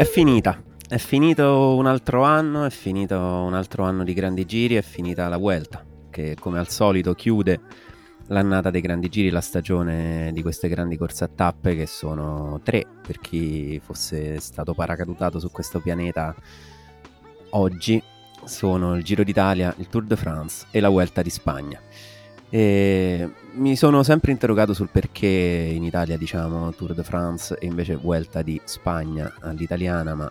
È finita. È finito un altro anno, è finito un altro anno di grandi giri, è finita la Vuelta, che come al solito chiude l'annata dei grandi giri, la stagione di queste grandi corse a tappe che sono tre per chi fosse stato paracadutato su questo pianeta oggi sono il Giro d'Italia, il Tour de France e la Vuelta di Spagna. E mi sono sempre interrogato sul perché in Italia diciamo Tour de France e invece Vuelta di Spagna all'italiana, ma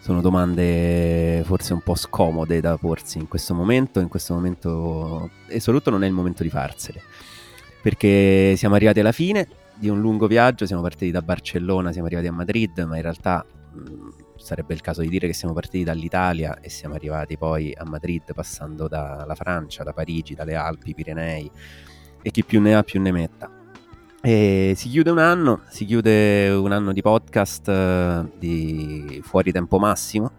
sono domande forse un po' scomode da porsi in questo momento, in questo momento e soprattutto non è il momento di farsele, perché siamo arrivati alla fine di un lungo viaggio, siamo partiti da Barcellona, siamo arrivati a Madrid, ma in realtà sarebbe il caso di dire che siamo partiti dall'Italia e siamo arrivati poi a Madrid passando dalla Francia, da Parigi, dalle Alpi, Pirenei e chi più ne ha più ne metta. E si chiude un anno, si chiude un anno di podcast uh, di Fuori Tempo Massimo,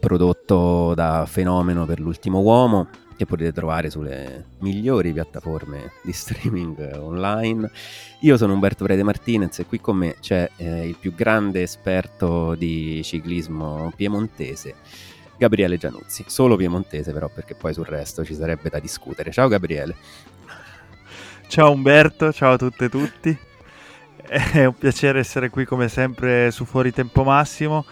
prodotto da Fenomeno per l'ultimo uomo, che potete trovare sulle migliori piattaforme di streaming online. Io sono Umberto Prede Martinez e qui con me c'è eh, il più grande esperto di ciclismo piemontese, Gabriele Gianuzzi. Solo piemontese però perché poi sul resto ci sarebbe da discutere. Ciao Gabriele. Ciao Umberto, ciao a tutte e tutti. È un piacere essere qui come sempre su Fuori Tempo Massimo.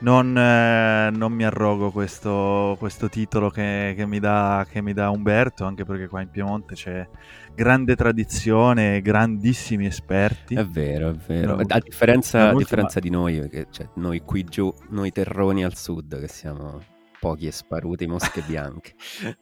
Non, eh, non mi arrogo questo, questo titolo che, che, mi dà, che, mi dà, Umberto, anche perché qua in Piemonte c'è grande tradizione grandissimi esperti. È vero, è vero. No, a, differenza, a differenza, di noi, perché cioè, noi qui giù, noi terroni al sud, che siamo pochi e sparuti, mosche bianche.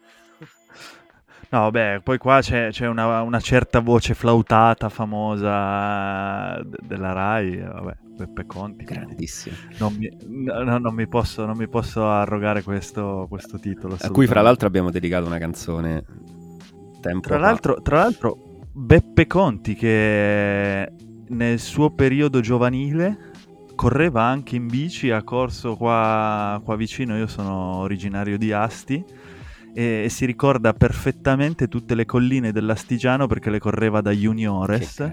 No, beh, poi qua c'è, c'è una, una, certa voce flautata famosa della Rai, vabbè, Beppe Conti. Grandissimo. Non mi, no, non mi, posso, non mi posso, arrogare questo, questo titolo. A cui fra l'altro abbiamo dedicato una canzone tempo tra l'altro, tra l'altro, Beppe Conti che nel suo periodo giovanile correva anche in bici, ha corso qua, qua vicino, io sono originario di Asti e, e, si ricorda perfettamente tutte le colline dell'Astigiano perché le correva da juniores.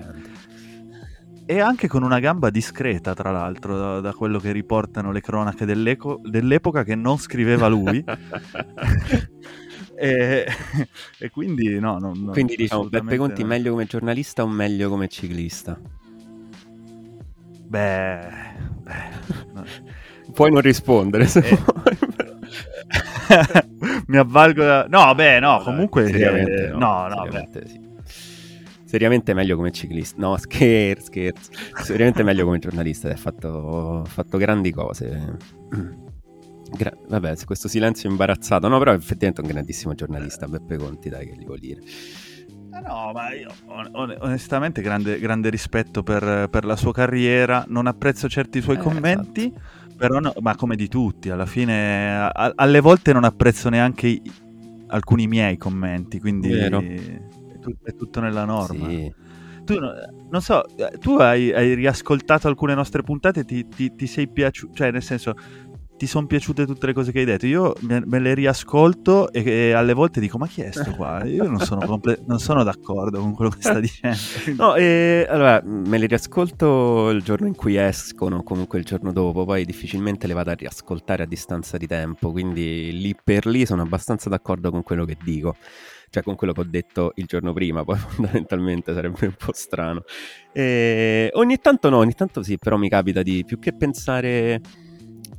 E anche con una gamba discreta, tra l'altro, da, da quello che riportano le cronache dell'epoca che non scriveva lui. e, e, quindi no, no, no quindi diciamo Beppe Conti no. meglio come giornalista o meglio come ciclista? Beh, beh no. puoi non rispondere se eh, mi avvalgo da... No, beh, no, comunque... Eh, no, no, seriamente, sì. Seriamente meglio come ciclista. No, scherzo, scherzo. Seriamente meglio come giornalista. Ha fatto, fatto, grandi cose. Gra- vabbè, questo silenzio imbarazzato. No, però effettivamente è un grandissimo giornalista, Beppe Conti, dai, che gli vuol dire. Eh no, ma io onestamente grande, grande rispetto per, per, la sua carriera, non apprezzo certi suoi eh, commenti, esatto però, no, ma come di tutti, alla fine, a, alle volte non apprezzo neanche i, alcuni miei commenti, quindi è, tu, è, tutto nella norma. Sì. Tu, non so, tu hai, hai, riascoltato alcune nostre puntate e ti, ti, ti sei piaciuto, cioè nel senso, ti sono piaciute tutte le cose che hai detto. Io me, me le riascolto e, e, alle volte dico: Ma chi è sto qua? Io non sono, comple- non sono d'accordo con quello che sta dicendo. no, e, allora me le riascolto il giorno in cui escono, comunque il giorno dopo. Poi difficilmente le vado a riascoltare a distanza di tempo. Quindi lì per lì sono abbastanza d'accordo con quello che dico cioè con quello che ho detto il giorno prima, poi fondamentalmente sarebbe un po' strano. E ogni tanto no, ogni tanto sì, però mi capita di più che pensare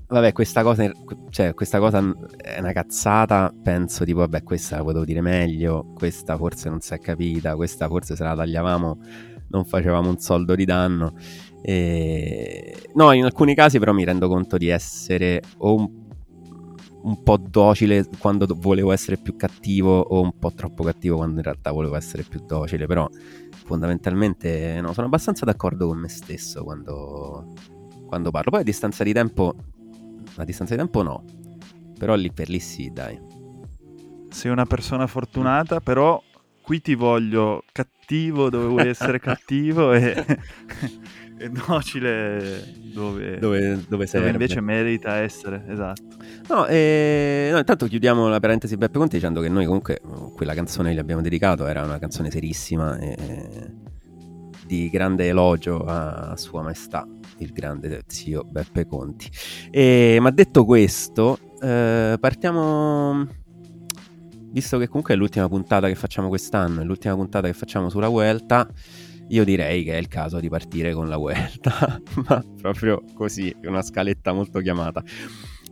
vabbè, questa cosa, cioè, questa cosa è una cazzata. Penso tipo, vabbè, questa la potevo dire meglio. Questa forse non si è capita. Questa forse se la tagliavamo non facevamo un soldo di danno. E... No, in alcuni casi però mi rendo conto di essere o un, un po' docile quando volevo essere più cattivo o un po' troppo cattivo quando in realtà volevo essere più docile. Però fondamentalmente no, sono abbastanza d'accordo con me stesso quando, quando parlo. Poi a distanza di tempo a distanza di tempo no, però lì per lì sì, dai. Sei una persona fortunata, però qui ti voglio cattivo dove vuoi essere cattivo e, docile dove, dove, dove, dove invece merita essere, esatto. No, e... no, intanto chiudiamo la parentesi Beppe Conti dicendo che noi comunque quella canzone che gli abbiamo dedicato era una canzone serissima e di grande elogio a Sua Maestà il grande zio Beppe Conti. E, ma detto questo, eh, partiamo visto che comunque è l'ultima puntata che facciamo quest'anno, è l'ultima puntata che facciamo sulla Vuelta, io direi che è il caso di partire con la Vuelta, ma proprio così, una scaletta molto chiamata.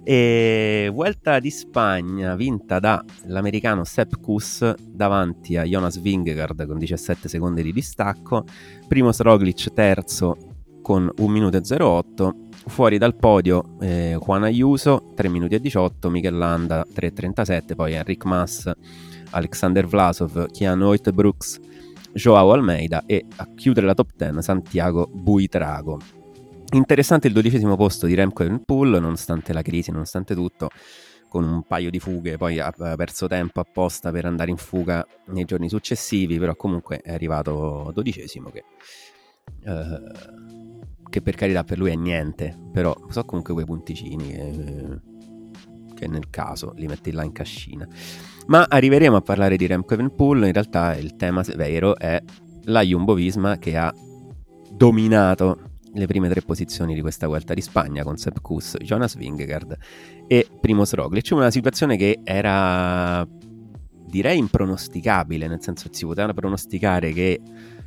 E Vuelta di Spagna vinta dall'americano Sepp Kuss davanti a Jonas Vingegaard con 17 secondi di distacco, primo Roglic terzo con 1 minuto e 08, fuori dal podio eh, Juan Ayuso 3 minuti e 18, Michel Landa 3.37, poi Enric Mas, Alexander Vlasov, Keanu Hoyt Brooks, Joao Almeida e a chiudere la top 10 Santiago Buitrago. Interessante il dodicesimo posto di Remco Evenepoel, nonostante la crisi, nonostante tutto, con un paio di fughe, poi ha perso tempo apposta per andare in fuga nei giorni successivi, però comunque è arrivato dodicesimo che, eh, che per carità per lui è niente, però so comunque quei punticini eh, che nel caso li metti là in cascina. Ma arriveremo a parlare di Remco Evenepoel, in realtà il tema vero è la Jumbo-Visma che ha dominato le prime tre posizioni di questa Vuelta di Spagna con Sepp Kuss, Jonas Vingegaard e Primoz Roglic. Una situazione che era direi impronosticabile, nel senso che si poteva pronosticare che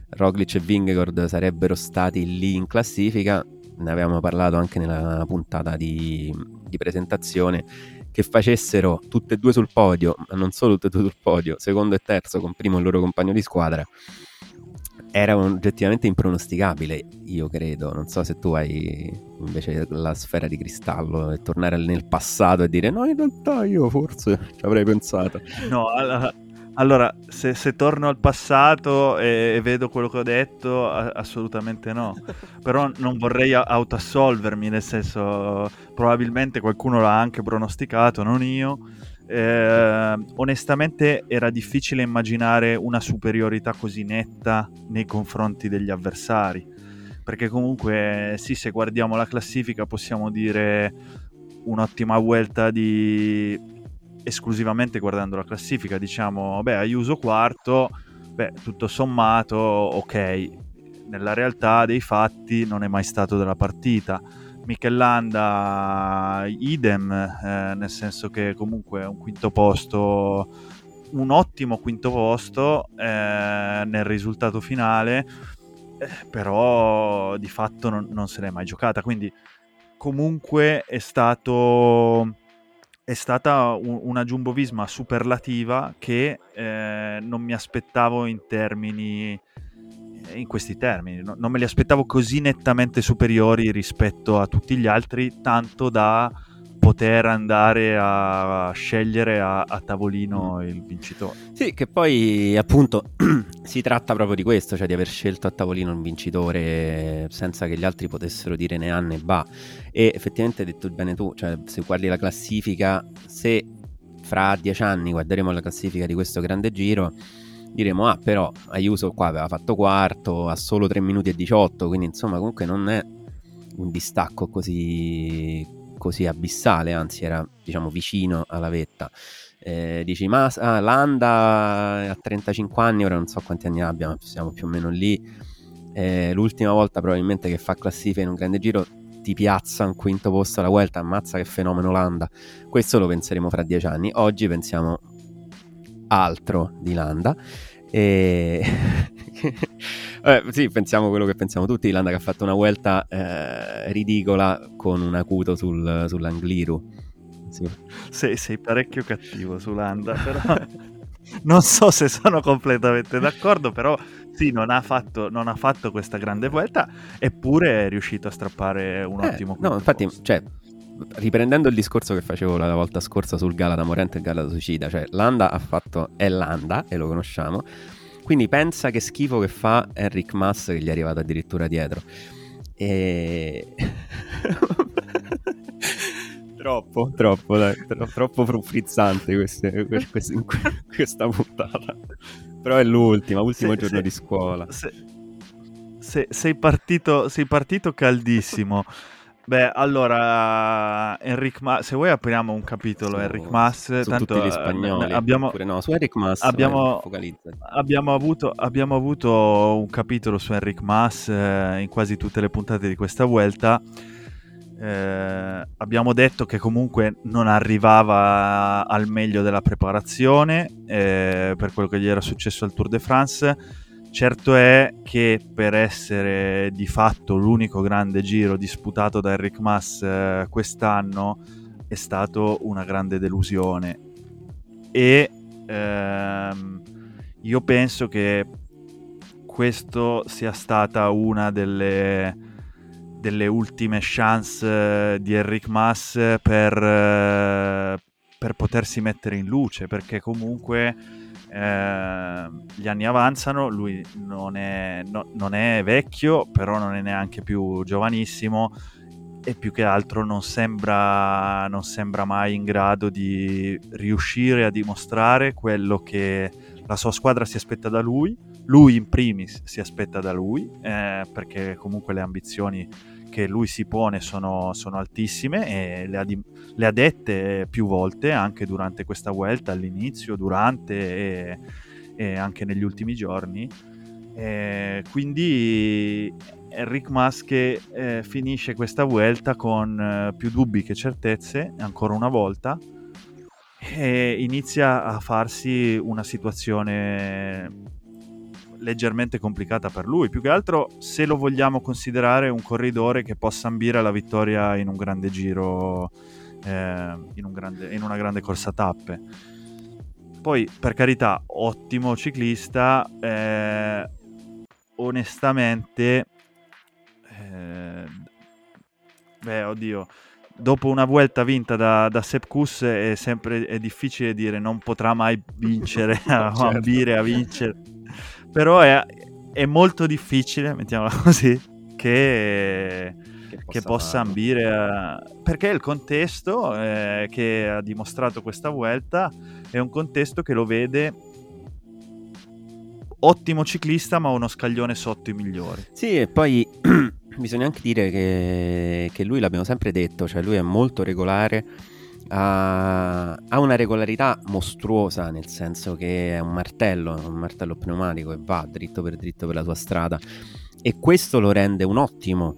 Roglic e Vingegaard sarebbero stati lì in classifica, ne avevamo parlato anche nella puntata di, di presentazione, che facessero tutte e due sul podio, ma non solo tutte e due sul podio, secondo e terzo con primo il loro compagno di squadra era oggettivamente impronosticabile, io credo. Non so se tu hai invece la sfera di cristallo e tornare nel passato e dire no, in realtà io forse ci avrei pensato. No, allora, allora se, se, torno al passato e, e, vedo quello che ho detto, a, assolutamente no. Però non vorrei autoassolvermi, nel senso, probabilmente qualcuno l'ha anche pronosticato, non io eh, onestamente era difficile immaginare una superiorità così netta nei confronti degli avversari. Perché comunque sì, se guardiamo la classifica possiamo dire un'ottima vuelta di esclusivamente guardando la classifica, diciamo, beh, Ayuso quarto, beh, tutto sommato, ok. Nella realtà dei fatti non è mai stato della partita Michelanda idem, eh, nel senso che comunque è un quinto posto, un ottimo quinto posto eh, nel risultato finale, eh, però di fatto non, non se l'è mai giocata, quindi comunque è stato è stata un, una Jumbo Visma superlativa che eh, non mi aspettavo in termini in questi termini. No, non me li aspettavo così nettamente superiori rispetto a tutti gli altri, tanto da poter andare a scegliere a, a tavolino mm. il vincitore. Sì, che poi appunto si tratta proprio di questo, cioè di aver scelto a tavolino un vincitore senza che gli altri potessero dire ne ha né va. E effettivamente hai detto bene tu, cioè se guardi la classifica, se fra dieci anni guarderemo la classifica di questo grande giro diremo ah però Ayuso qua aveva fatto quarto a solo 3 minuti e 18 quindi insomma comunque non è un distacco così, così abissale anzi era diciamo vicino alla vetta. Eh, dici ma ah, Landa a 35 anni ora non so quanti anni abbia ma siamo più o meno lì. Eh, l'ultima volta probabilmente che fa classifica in un grande giro ti piazza un quinto posto alla Vuelta ammazza che fenomeno Landa. Questo lo penseremo fra dieci anni. Oggi pensiamo altro di Landa. E... eh, sì, pensiamo quello che pensiamo tutti. Landa che ha fatto una vuelta eh, ridicola con un acuto sul, sull'Angliru. Sì. Sei, sei, parecchio cattivo su Landa, però non so se sono completamente d'accordo, però sì, non ha fatto, non ha fatto questa grande vuelta, eppure è riuscito a strappare un eh, ottimo No, infatti, cioè, riprendendo il discorso che facevo la volta scorsa sul Galata Morente e il Galata Suicida, cioè Landa ha fatto, è Landa e lo conosciamo, quindi pensa che schifo che fa Enric Mas che gli è arrivato addirittura dietro. E... troppo, troppo, dai, tro- troppo frizzante queste, queste, questa puntata. Però è l'ultima, ultimo se, giorno se, di scuola. Se, sei partito, sei partito caldissimo. Beh, allora, Enric Mas, se vuoi apriamo un capitolo, su, Enric Mas, su tanto tutti gli spagnoli, abbiamo, no, su Enric Mas abbiamo, abbiamo, avuto, abbiamo avuto un capitolo su Enric Mas eh, in quasi tutte le puntate di questa vuelta. Eh, abbiamo detto che comunque non arrivava al meglio della preparazione eh, per quello che gli era successo al Tour de France Certo è che per essere di fatto l'unico grande giro disputato da Enric Mas eh, quest'anno è stato una grande delusione. E ehm, io penso che questo sia stata una delle, delle ultime chance di Enric Mas per, eh, per potersi mettere in luce perché comunque eh, gli anni avanzano, lui non è, no, non è, vecchio, però non è neanche più giovanissimo e più che altro non sembra, non sembra mai in grado di riuscire a dimostrare quello che la sua squadra si aspetta da lui, lui in primis si aspetta da lui, eh, perché comunque le ambizioni che lui si pone sono, sono altissime e le ha, di, le ha, dette più volte anche durante questa vuelta, all'inizio, durante e, e anche negli ultimi giorni. E quindi Enric Mas eh, finisce questa vuelta con eh, più dubbi che certezze, ancora una volta, e inizia a farsi una situazione leggermente complicata per lui. Più che altro se lo vogliamo considerare un corridore che possa ambire alla vittoria in un grande giro, eh, in, un grande, in, una grande corsa tappe. Poi, per carità, ottimo ciclista. Eh, onestamente, eh, beh, oddio dopo una vuelta vinta da, da Sepp Kuss è sempre è difficile dire non potrà mai vincere certo. ambire a vincere però è, è molto difficile, mettiamola così, che, che possa, che possa ambire a... perché il contesto eh, che ha dimostrato questa vuelta è un contesto che lo vede ottimo ciclista ma uno scaglione sotto i migliori. Sì e poi bisogna anche dire che, che lui l'abbiamo sempre detto cioè lui è molto regolare ha, ha, una regolarità mostruosa, nel senso che è un martello, un martello pneumatico e va dritto per dritto per la sua strada e questo lo rende un ottimo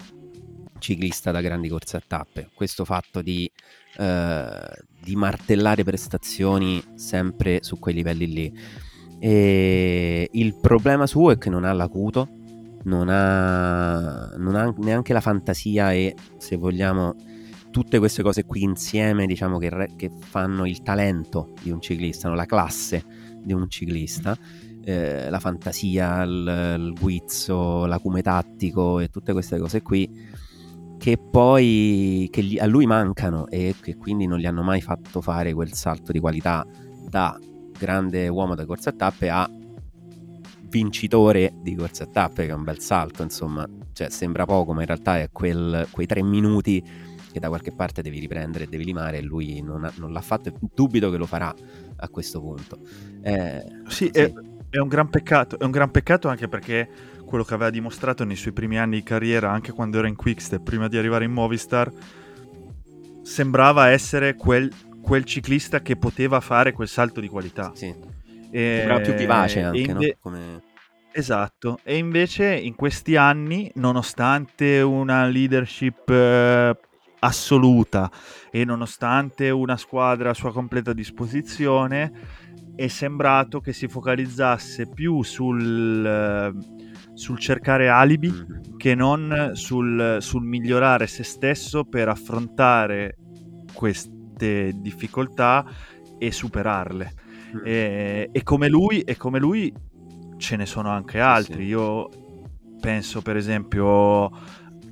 ciclista da grandi corse a tappe, questo fatto di, eh, di martellare prestazioni sempre su quei livelli lì. E il problema suo è che non ha l'acuto, non ha, non ha neanche la fantasia e se vogliamo tutte queste cose qui insieme, diciamo che, re- che fanno il talento di un ciclista, no? la classe di un ciclista, eh, la fantasia, il, il guizzo, l'acume tattico e tutte queste cose qui che poi che gli, a lui mancano e che quindi non gli hanno mai fatto fare quel salto di qualità da grande uomo da corsa a tappe a vincitore di corsa a tappe che è un bel salto insomma cioè sembra poco ma in realtà è quel, quei tre minuti che da qualche parte devi riprendere e devi limare e lui non, ha, non l'ha fatto e dubito che lo farà a questo punto. Eh, sì, sì. È, è, un gran peccato, è un gran peccato anche perché quello che aveva dimostrato nei suoi primi anni di carriera, anche quando era in Quickstep, prima di arrivare in Movistar, sembrava essere quel, quel ciclista che poteva fare quel salto di qualità. Sì. E, sembrava più vivace anche, inve- no? Come... Esatto, e invece in questi anni, nonostante una leadership eh, assoluta e nonostante una squadra a sua completa disposizione è sembrato che si focalizzasse più sul, sul cercare alibi mm-hmm. che non sul, sul migliorare se stesso per affrontare queste difficoltà e superarle. Mm. E, e, come lui, e come lui ce ne sono anche altri. Sì. Io penso per esempio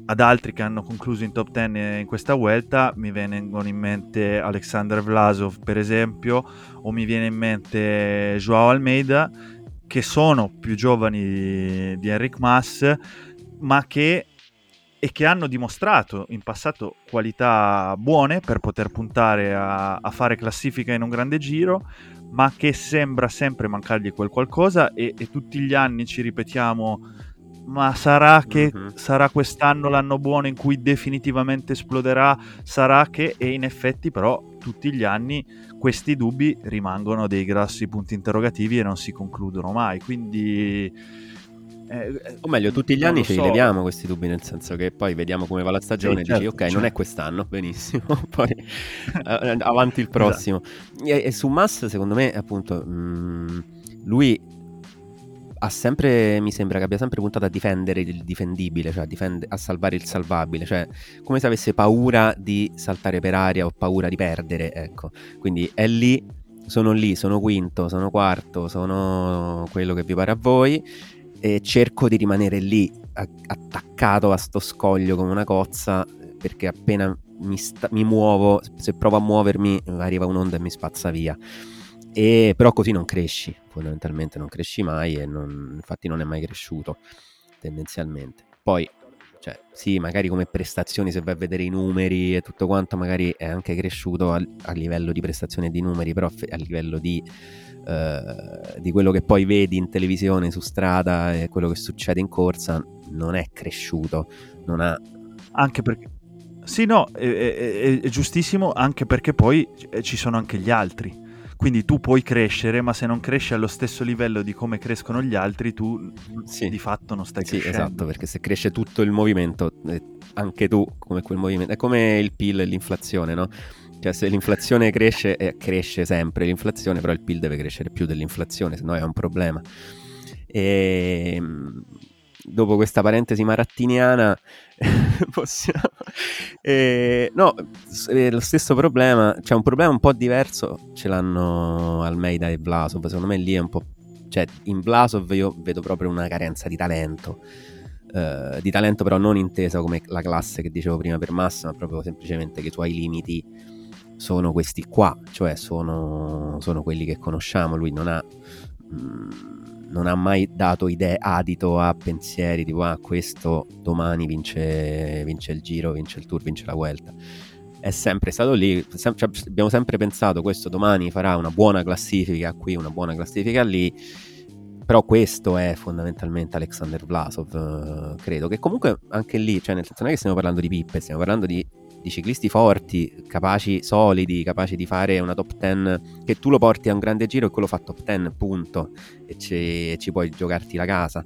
ad altri che hanno concluso in top 10 in questa vuelta mi vengono in mente Alexander Vlasov per esempio o mi viene in mente Joao Almeida che sono più giovani di Enric Mas ma che e che hanno dimostrato in passato qualità buone per poter puntare a, a, fare classifica in un grande giro, ma che sembra sempre mancargli quel qualcosa e, e tutti gli anni ci ripetiamo ma sarà che mm-hmm. sarà quest'anno l'anno buono in cui definitivamente esploderà, sarà che, e in effetti però tutti gli anni questi dubbi rimangono dei grossi punti interrogativi e non si concludono mai, quindi... Eh, o meglio, tutti gli anni so. leviamo questi dubbi, nel senso che poi vediamo come va la stagione sì, e dici, ok, certo. non è quest'anno, benissimo, poi eh, avanti il prossimo. Esatto. E, e, su Mass, secondo me, appunto, mh, mm, lui ha sempre, mi sembra che abbia sempre puntato a difendere il difendibile, cioè a, difend- a, salvare il salvabile, cioè come se avesse paura di saltare per aria o paura di perdere, ecco. Quindi è lì, sono lì, sono quinto, sono quarto, sono quello che vi pare a voi e cerco di rimanere lì attaccato a sto scoglio come una cozza perché appena mi, sta- mi muovo, se provo a muovermi arriva un'onda e mi spazza via. E, però così non cresci, fondamentalmente non cresci mai e non, infatti non è mai cresciuto tendenzialmente. Poi, cioè, sì, magari come prestazioni, se vai a vedere i numeri e tutto quanto, magari è anche cresciuto a, a livello di prestazione di numeri, però a livello di, uh, di quello che poi vedi in televisione, su strada e quello che succede in corsa, non è cresciuto, non ha... Anche perché... Sì, no, è, è, è giustissimo, anche perché poi ci sono anche gli altri quindi tu puoi crescere, ma se non cresci allo stesso livello di come crescono gli altri, tu sì. di fatto non stai sì, crescendo. Esatto, perché se cresce tutto il movimento, eh, anche tu come quel movimento, è come il PIL e l'inflazione, no? Cioè se l'inflazione cresce, eh, cresce sempre l'inflazione, però il PIL deve crescere più dell'inflazione, se no è un problema. E ehm, dopo questa parentesi marattiniana possiamo... Eh, no, eh, lo stesso problema, c'è cioè un problema un po' diverso, ce l'hanno Almeida e Vlasov, secondo me lì è un po'... cioè in Vlasov io vedo proprio una carenza di talento, eh, di talento però non intesa come la classe che dicevo prima per Massa, ma proprio semplicemente che i suoi limiti sono questi qua, cioè sono, sono quelli che conosciamo, lui non ha... Mh, mm, non ha mai dato idee, adito a pensieri tipo ah questo domani vince, vince il giro, vince il tour, vince la Vuelta. È sempre stato lì, sem- cioè, abbiamo sempre pensato questo domani farà una buona classifica qui, una buona classifica lì, però questo è fondamentalmente Alexander Vlasov, eh, credo, che comunque anche lì, cioè nel senso non è che stiamo parlando di pippe, stiamo parlando di di ciclisti forti, capaci, solidi, capaci di fare una top 10, che tu lo porti a un grande giro e quello fa top 10, punto, e ci, e ci puoi giocarti la casa.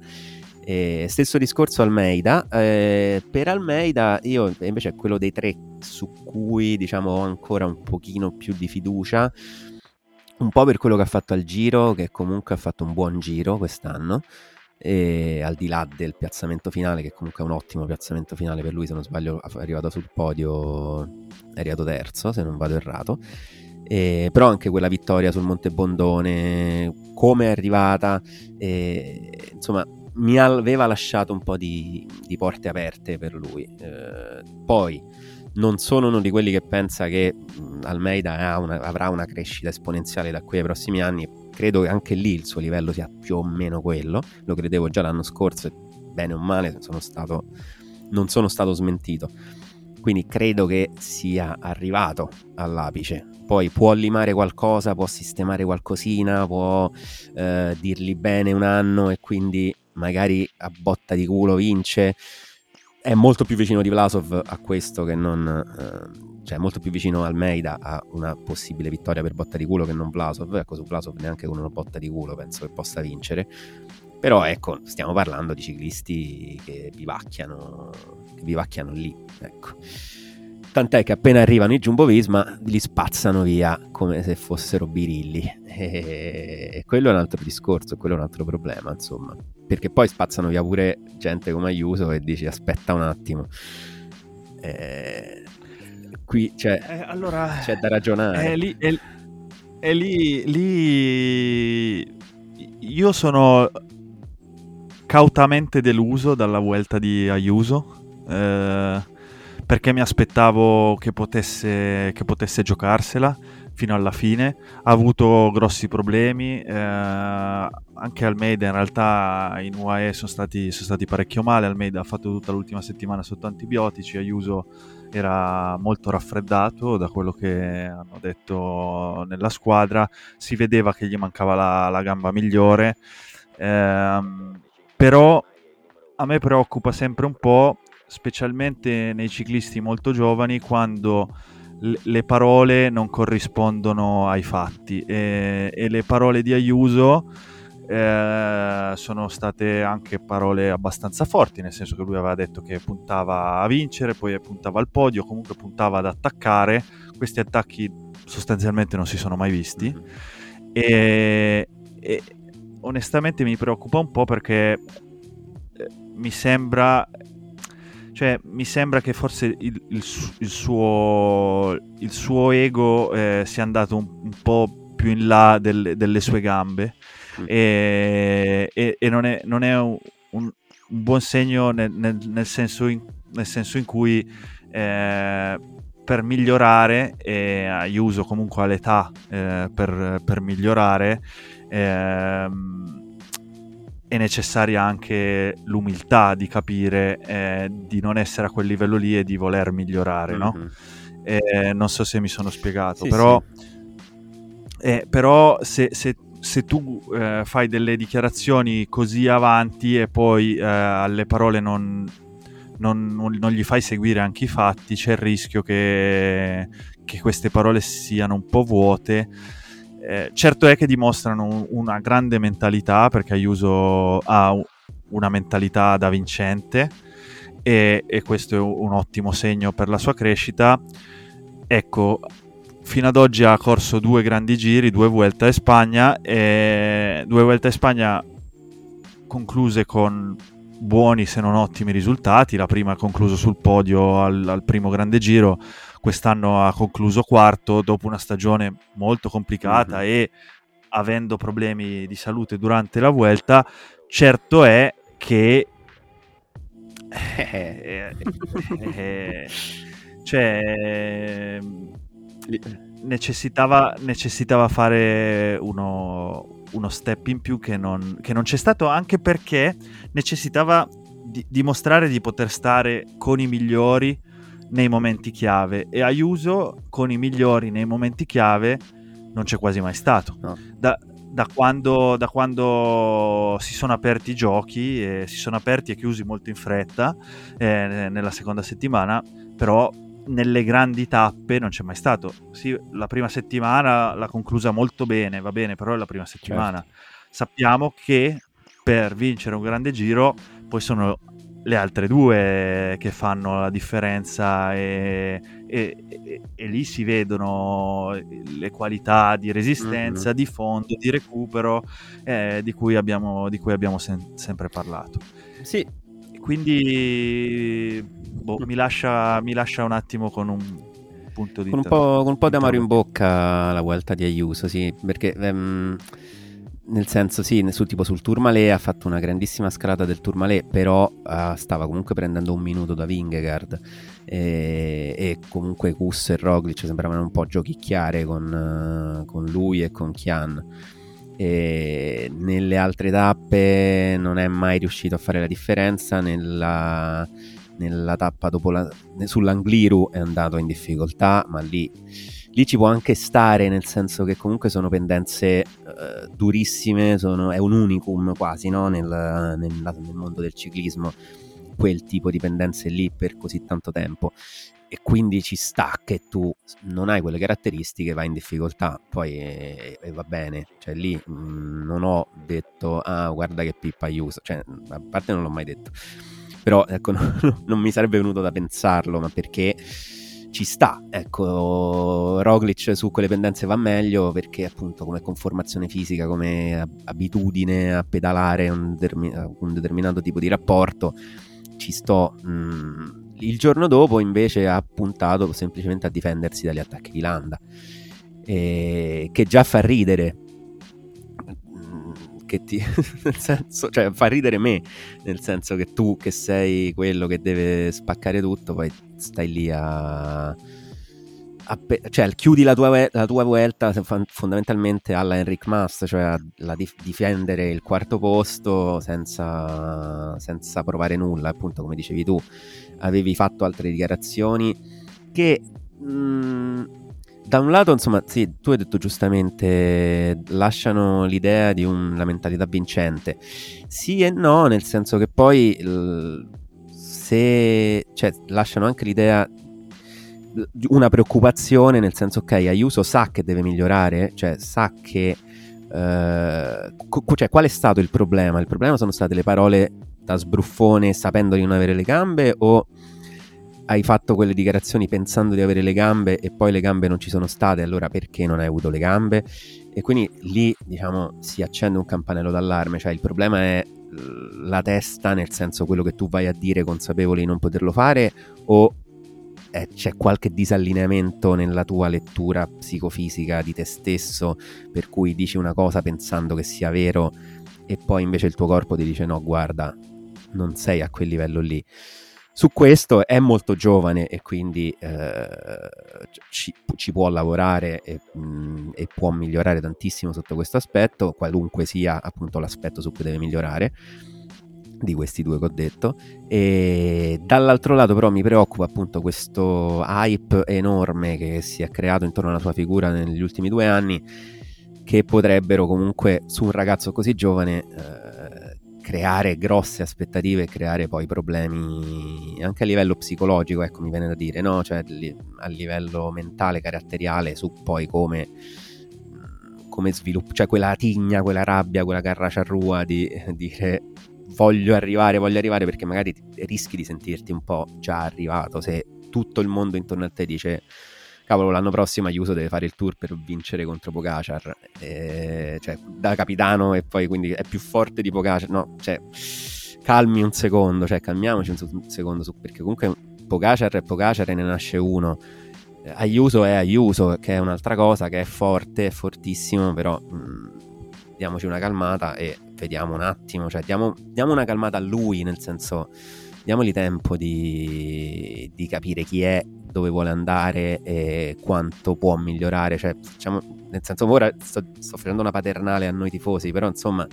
E stesso discorso Almeida, eh, per Almeida io invece è quello dei tre su cui diciamo ho ancora un pochino più di fiducia, un po' per quello che ha fatto al giro, che comunque ha fatto un buon giro quest'anno, e al di là del piazzamento finale, che comunque è un ottimo piazzamento finale per lui, se non sbaglio è arrivato sul podio, è arrivato terzo, se non vado errato. E, però anche quella vittoria sul Monte Bondone, come è arrivata, e, insomma, mi aveva lasciato un po' di, di porte aperte per lui. Eh, poi non sono uno di quelli che pensa che Almeida una, avrà una crescita esponenziale da qui ai prossimi anni, credo che anche lì il suo livello sia più o meno quello, lo credevo già l'anno scorso bene o male sono stato, non sono stato smentito. Quindi credo che sia arrivato all'apice. Poi può limare qualcosa, può sistemare qualcosina, può eh, dirgli bene un anno e quindi magari a botta di culo vince è molto più vicino di Vlasov a questo che non... Eh, cioè molto più vicino Almeida a una possibile vittoria per botta di culo che non Vlasov. Ecco, su Vlasov neanche con una botta di culo penso che possa vincere. Però ecco, stiamo parlando di ciclisti che vivacchiano, che vivacchiano lì. Ecco. Tant'è che appena arrivano i Jumbo Visma li spazzano via come se fossero birilli. E quello è un altro discorso, quello è un altro problema, insomma. Perché poi spazzano via pure gente come Ayuso e dici aspetta un attimo. Eh, qui cioè, eh, allora, c'è da ragionare. È lì, è, è lì, lì, io sono cautamente deluso dalla vuelta di Ayuso. Eh, perché mi aspettavo che potesse, che potesse giocarsela fino alla fine. Ha avuto grossi problemi, eh, anche Almeida in realtà in UAE sono stati, sono stati parecchio male. Almeida ha fatto tutta l'ultima settimana sotto antibiotici, Ayuso era molto raffreddato da quello che hanno detto nella squadra, si vedeva che gli mancava la, la gamba migliore, eh, però a me preoccupa sempre un po', specialmente nei ciclisti molto giovani, quando le parole non corrispondono ai fatti. E, e le parole di Ayuso eh, sono state anche parole abbastanza forti, nel senso che lui aveva detto che puntava a vincere, poi puntava al podio, comunque puntava ad attaccare. Questi attacchi sostanzialmente non si sono mai visti. Mm-hmm. E, e, onestamente mi preoccupa un po' perché eh, mi sembra cioè, mi sembra che forse il, il, il, suo, il suo, ego eh, sia andato un, un, po' più in là del, delle sue gambe mm. e, e, e, non è, non è un, un, buon segno nel, nel, nel, senso, in, nel senso, in, cui eh, per migliorare, e Ayuso comunque all'età eh, per, per, migliorare, ehm, è necessaria anche l'umiltà di capire eh, di non essere a quel livello lì e di voler migliorare, mm-hmm. no? Eh, non so se mi sono spiegato, sì, però, sì. Eh, però se, se, se, tu eh, fai delle dichiarazioni così avanti e poi eh, alle parole non, non, non, gli fai seguire anche i fatti, c'è il rischio che, che queste parole siano un po' vuote eh, certo è che dimostrano una grande mentalità perché Ayuso ha una mentalità da vincente e, e questo è un ottimo segno per la sua crescita. Ecco, fino ad oggi ha corso due grandi giri, due Vuelta a Spagna, e due Vuelta a Spagna concluse con buoni se non ottimi risultati. La prima ha concluso sul podio al, al primo grande giro, quest'anno ha concluso quarto dopo una stagione molto complicata mm-hmm. e avendo problemi di salute durante la Vuelta, certo è che eh, eh, cioè necessitava, necessitava fare uno, uno, step in più che non, che non, c'è stato anche perché necessitava di, dimostrare di poter stare con i migliori nei momenti chiave e Ayuso con i migliori nei momenti chiave non c'è quasi mai stato. No. Da, da, quando, da, quando, si sono aperti i giochi, eh, si sono aperti e chiusi molto in fretta eh, nella seconda settimana, però nelle grandi tappe non c'è mai stato. Sì, la prima settimana l'ha conclusa molto bene, va bene, però è la prima settimana. Certo. Sappiamo che per vincere un grande giro poi sono le altre due che fanno la differenza e, e, e, e lì si vedono le qualità di resistenza, mm-hmm. di fondo, di recupero eh, di cui abbiamo, di cui abbiamo sen- sempre parlato. Sì. Quindi boh, mi, lascia, mi lascia un attimo con un punto di con un po', con un po' d'amaro in bocca la vuelta di Ayuso, sì, perché... Um nel senso, sì, sul, tipo sul Tourmalet ha fatto una grandissima scalata del Tourmalet, però uh, stava comunque prendendo un minuto da Vingegaard. E, e comunque Kuss e Roglic sembravano un po' giochicchiare con, uh, con lui e con Chian. E nelle altre tappe non è mai riuscito a fare la differenza. Nella, nella tappa dopo la, sull'Angliru è andato in difficoltà, ma lì lì ci può anche stare, nel senso che comunque sono pendenze uh, durissime, sono, è un unicum quasi no? nel, nel, nel, mondo del ciclismo, quel tipo di pendenze lì per così tanto tempo. E quindi ci sta che tu non hai quelle caratteristiche, vai in difficoltà, poi e, e va bene. Cioè lì mh, mm, non ho detto, ah guarda che pippa aiuto, cioè a parte non l'ho mai detto. Però ecco, no, non mi sarebbe venuto da pensarlo, ma perché ci sta. Ecco, Roglic su quelle pendenze va meglio perché appunto come conformazione fisica, come abitudine a pedalare un, dermi- un determinato tipo di rapporto, ci sto. Mm, il giorno dopo invece ha puntato semplicemente a difendersi dagli attacchi di Landa, e che già fa ridere. Che ti nel senso, cioè fa ridere me, nel senso che tu che sei quello che deve spaccare tutto, poi stai lì a, a cioè chiudi la tua, la tua vuelta fondamentalmente alla Enric Mas, cioè a dif- difendere il quarto posto senza, senza provare nulla, appunto come dicevi tu, avevi fatto altre dichiarazioni che mh, mm, da un lato, insomma, sì, tu hai detto giustamente, lasciano l'idea di una mentalità vincente. Sì e no, nel senso che poi se cioè, lasciano anche l'idea una preoccupazione, nel senso, ok, Ayuso sa che deve migliorare, cioè sa che eh, co- cioè, qual è stato il problema? Il problema sono state le parole da sbruffone sapendo di non avere le gambe o hai fatto quelle dichiarazioni pensando di avere le gambe e poi le gambe non ci sono state, allora perché non hai avuto le gambe? E quindi lì, diciamo, si accende un campanello d'allarme, cioè il problema è la testa, nel senso quello che tu vai a dire consapevole di non poterlo fare o eh, c'è qualche disallineamento nella tua lettura psicofisica di te stesso, per cui dici una cosa pensando che sia vero e poi invece il tuo corpo ti dice no, guarda, non sei a quel livello lì. Su questo è molto giovane e quindi eh, ci, ci, può lavorare e, mh, mm, e, può migliorare tantissimo sotto questo aspetto, qualunque sia appunto l'aspetto su cui deve migliorare di questi due che ho detto. E dall'altro lato però mi preoccupa appunto questo hype enorme che si è creato intorno alla sua figura negli ultimi due anni che potrebbero comunque su un ragazzo così giovane eh, creare grosse aspettative e creare poi problemi anche a livello psicologico ecco mi viene da dire no? Cioè a livello mentale caratteriale su poi come come sviluppo, cioè quella tigna, quella rabbia, quella carra charrua di dire voglio arrivare, voglio arrivare perché magari rischi di sentirti un po' già arrivato se tutto il mondo intorno a te dice cavolo l'anno prossimo Ayuso deve fare il tour per vincere contro Pogacar e, cioè da capitano e poi quindi è più forte di Pogacar no cioè calmi un secondo cioè calmiamoci un, secondo su, perché comunque Pogacar è Pogacar e ne nasce uno. Ayuso è Ayuso che è un'altra cosa che è forte è fortissimo però mh, diamoci una calmata e vediamo un attimo, cioè diamo, diamo una calmata a lui, nel senso diamogli tempo di, di, capire chi è, dove vuole andare e quanto può migliorare, cioè facciamo, nel senso ora sto, sto facendo una paternale a noi tifosi, però insomma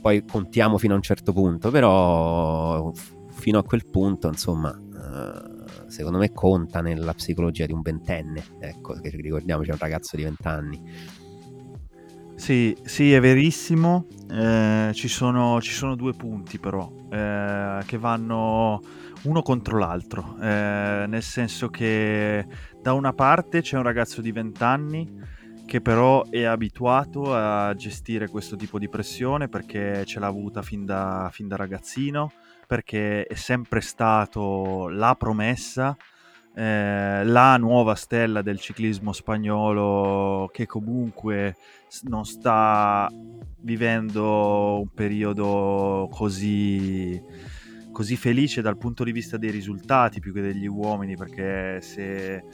poi contiamo fino a un certo punto, però fino a quel punto insomma... Uh, secondo me conta nella psicologia di un ventenne, ecco, ricordiamoci è un ragazzo di vent'anni. Sì, sì, è verissimo. Eh, ci, sono, ci, sono, due punti però eh, che vanno uno contro l'altro, eh, nel senso che da una parte c'è un ragazzo di 20 anni che però è abituato a gestire questo tipo di pressione perché ce l'ha avuta fin da, fin da ragazzino, perché è sempre stato la promessa eh, la nuova stella del ciclismo spagnolo che comunque non sta vivendo un periodo così, così felice dal punto di vista dei risultati più che degli uomini perché se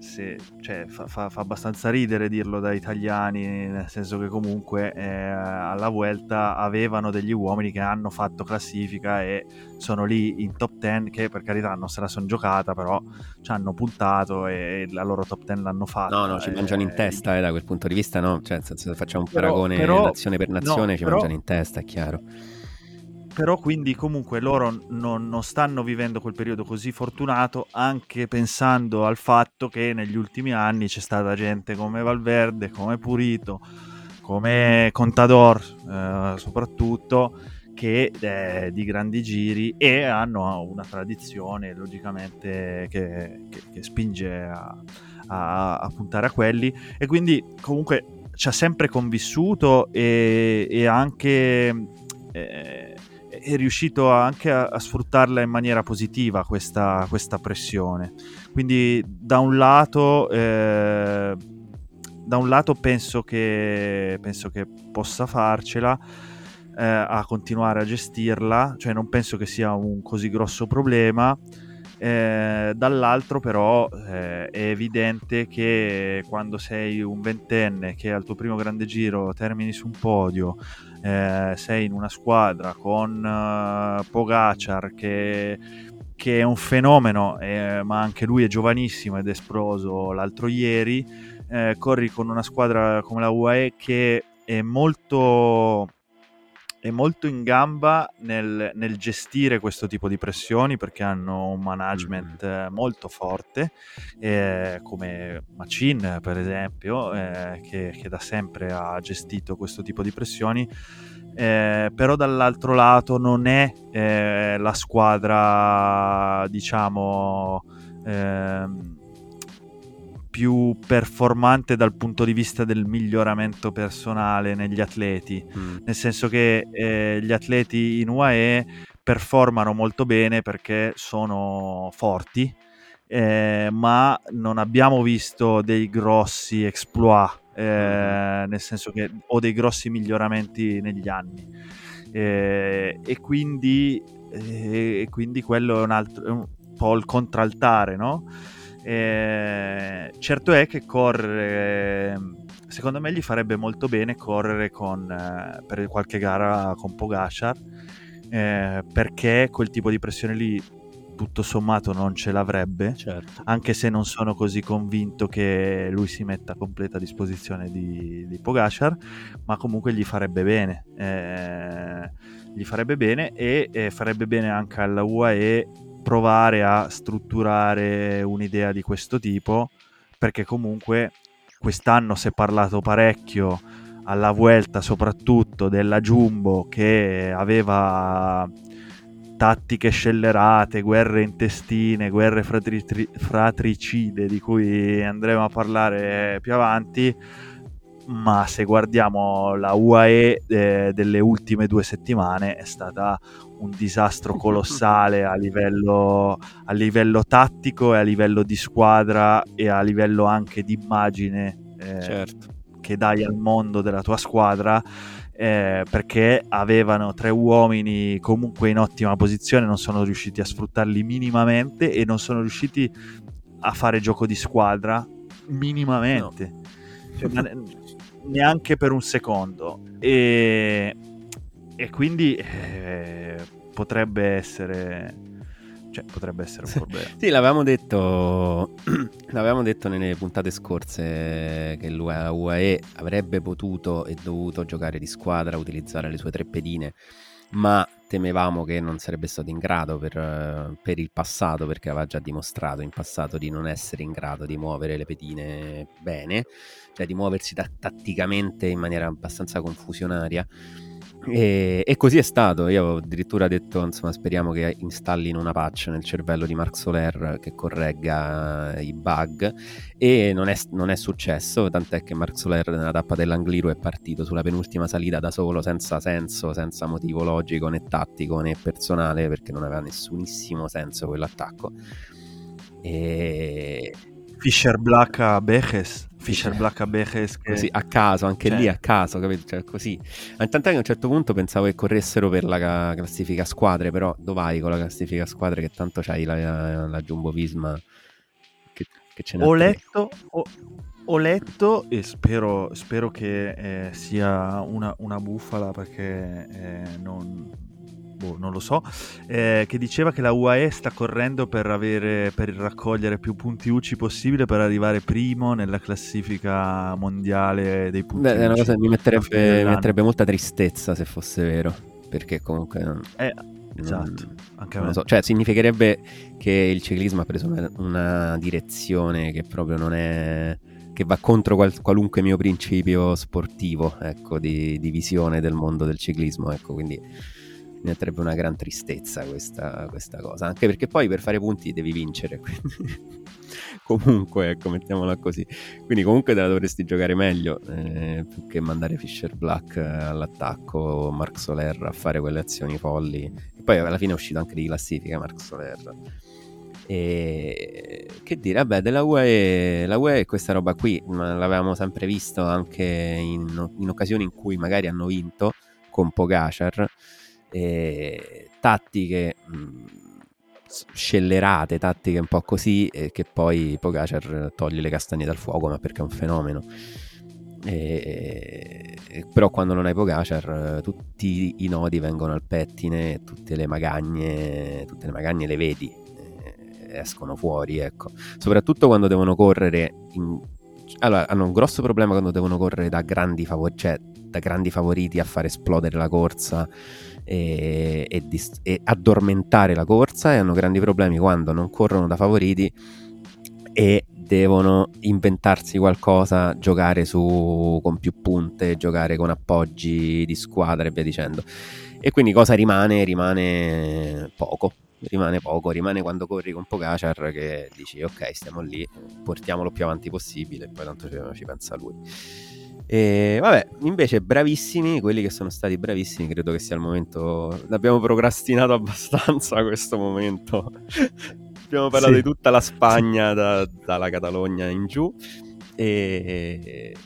se, cioè, fa, fa, fa, abbastanza ridere dirlo da italiani, nel senso che comunque eh, alla Vuelta avevano degli uomini che hanno fatto classifica e sono lì in top 10 che per carità non se la sono giocata, però ci hanno puntato e la loro top 10 l'hanno fatta. No, no, ci mangiano in testa eh, da quel punto di vista, no? Cioè, se facciamo un paragone però, nazione per nazione, no, ci però, mangiano in testa, è chiaro però quindi comunque loro non, non, stanno vivendo quel periodo così fortunato anche pensando al fatto che negli ultimi anni c'è stata gente come Valverde, come Purito, come Contador eh, soprattutto che eh, di grandi giri e hanno una tradizione logicamente che, che, che spinge a, a, a, puntare a quelli. E quindi comunque ci ha sempre convissuto e, e anche eh, è riuscito anche a, a, sfruttarla in maniera positiva questa, questa pressione. Quindi da un lato, eh, da un lato penso, che, penso che possa farcela eh, a continuare a gestirla, cioè non penso che sia un così grosso problema. Eh, dall'altro però eh, è evidente che quando sei un ventenne che al tuo primo grande giro termini su un podio eh, sei in una squadra con uh, Pogacar che, che, è un fenomeno, eh, ma anche lui è giovanissimo ed è esploso l'altro ieri, eh, corri con una squadra come la UAE che è molto è molto in gamba nel, nel, gestire questo tipo di pressioni perché hanno un management mm-hmm. molto forte, eh, come Machin per esempio, eh, che, che, da sempre ha gestito questo tipo di pressioni. Eh, però dall'altro lato non è eh, la squadra, diciamo, ehm, più performante dal punto di vista del miglioramento personale negli atleti, mm. nel senso che eh, gli atleti in UAE performano molto bene perché sono forti, eh, ma non abbiamo visto dei grossi exploit, eh, nel senso che o dei grossi miglioramenti negli anni. Eh, e quindi, eh, e quindi quello è un, altro, è un po' il contraltare, no? Eh, certo è che correre, secondo me gli farebbe molto bene correre con, eh, per qualche gara con Pogashar, eh, perché quel tipo di pressione lì tutto sommato non ce l'avrebbe, certo. anche se non sono così convinto che lui si metta a completa disposizione di, di Pogashar, ma comunque gli farebbe bene. Eh, gli farebbe bene e farebbe bene anche alla UAE provare a strutturare un'idea di questo tipo, perché comunque quest'anno si è parlato parecchio alla Vuelta soprattutto della Jumbo che aveva tattiche scellerate, guerre intestine, guerre fratri- fratricide di cui andremo a parlare più avanti ma se guardiamo la UAE eh, delle ultime due settimane è stata un disastro colossale a livello, a livello tattico e a livello di squadra e a livello anche di immagine eh, certo. che dai al mondo della tua squadra eh, perché avevano tre uomini comunque in ottima posizione non sono riusciti a sfruttarli minimamente e non sono riusciti a fare gioco di squadra minimamente no. cioè, neanche per un secondo. E, e quindi eh, potrebbe essere. Cioè, potrebbe essere un problema. sì, l'avevamo detto, l'avevamo detto nelle puntate scorse che l'UAE avrebbe potuto e dovuto giocare di squadra, utilizzare le sue tre pedine, ma temevamo che non sarebbe stato in grado per, per, il passato, perché aveva già dimostrato in passato di non essere in grado di muovere le pedine bene cioè di muoversi t- tatticamente in maniera abbastanza confusionaria. E, e, così è stato. Io ho addirittura detto: insomma, speriamo che installino una patch nel cervello di Mark Soler che corregga i bug. E non è, non è successo. Tant'è che Mark Soler nella tappa dell'Angliru è partito sulla penultima salita da solo, senza senso, senza motivo logico né tattico né personale, perché non aveva nessunissimo senso quell'attacco. E Fisher Black a Bejes. Fisher Black a Bejes. Che... Così, a caso, anche cioè... lì a caso, capito? Cioè, così. Tant'è che a un certo punto pensavo che corressero per la classifica squadre, però dove vai con la classifica squadre che tanto c'hai la, la Jumbo Visma che, che ce n'è. Ho letto... Ho, ho letto e spero, spero che eh, sia una, una, bufala perché eh, non, boh, non lo so, eh, che diceva che la UAE sta correndo per, avere, per raccogliere più punti UCI possibile per arrivare primo nella classifica mondiale dei punti Beh, UCI. È una cosa che mi metterebbe, mi metterebbe molta tristezza se fosse vero, perché comunque... Eh, esatto, anche non lo so. Cioè, significherebbe che il ciclismo ha preso una, una direzione che proprio non è che va contro qual- qualunque mio principio sportivo, ecco, di, di, visione del mondo del ciclismo, ecco, quindi mi metterebbe una gran tristezza questa, questa, cosa, anche perché poi per fare punti devi vincere, comunque, ecco, mettiamola così. Quindi comunque te la dovresti giocare meglio, eh, più che mandare Fisher Black all'attacco, Mark Soler a fare quelle azioni folli. E poi alla fine è uscito anche di classifica Mark Soler. E che dire, vabbè, della UE, la UE questa roba qui l'avevamo sempre visto anche in, in occasioni in cui magari hanno vinto con Pogachar eh, tattiche mh, scellerate, tattiche un po' così, eh, che poi Pogacar toglie le castagne dal fuoco, ma perché è un fenomeno. E, però quando non hai Pogacar tutti i nodi vengono al pettine, tutte le magagne, tutte le magagne le vedi, eh, escono fuori, ecco. Soprattutto quando devono correre in allora, hanno un grosso problema quando devono correre da grandi, favor- cioè, da grandi favoriti a far esplodere la corsa e, e, dis- e addormentare la corsa e hanno grandi problemi quando non corrono da favoriti e devono inventarsi qualcosa, giocare su, con più punte, giocare con appoggi di squadra e via dicendo. E quindi cosa rimane? Rimane poco. Rimane poco, rimane quando corri con Pogacar che dici ok stiamo lì, portiamolo più avanti possibile e poi tanto ci pensa lui. E vabbè, invece bravissimi, quelli che sono stati bravissimi, credo che sia il momento, l'abbiamo procrastinato abbastanza questo momento. abbiamo parlato sì. di tutta la Spagna, da, dalla Catalogna in giù e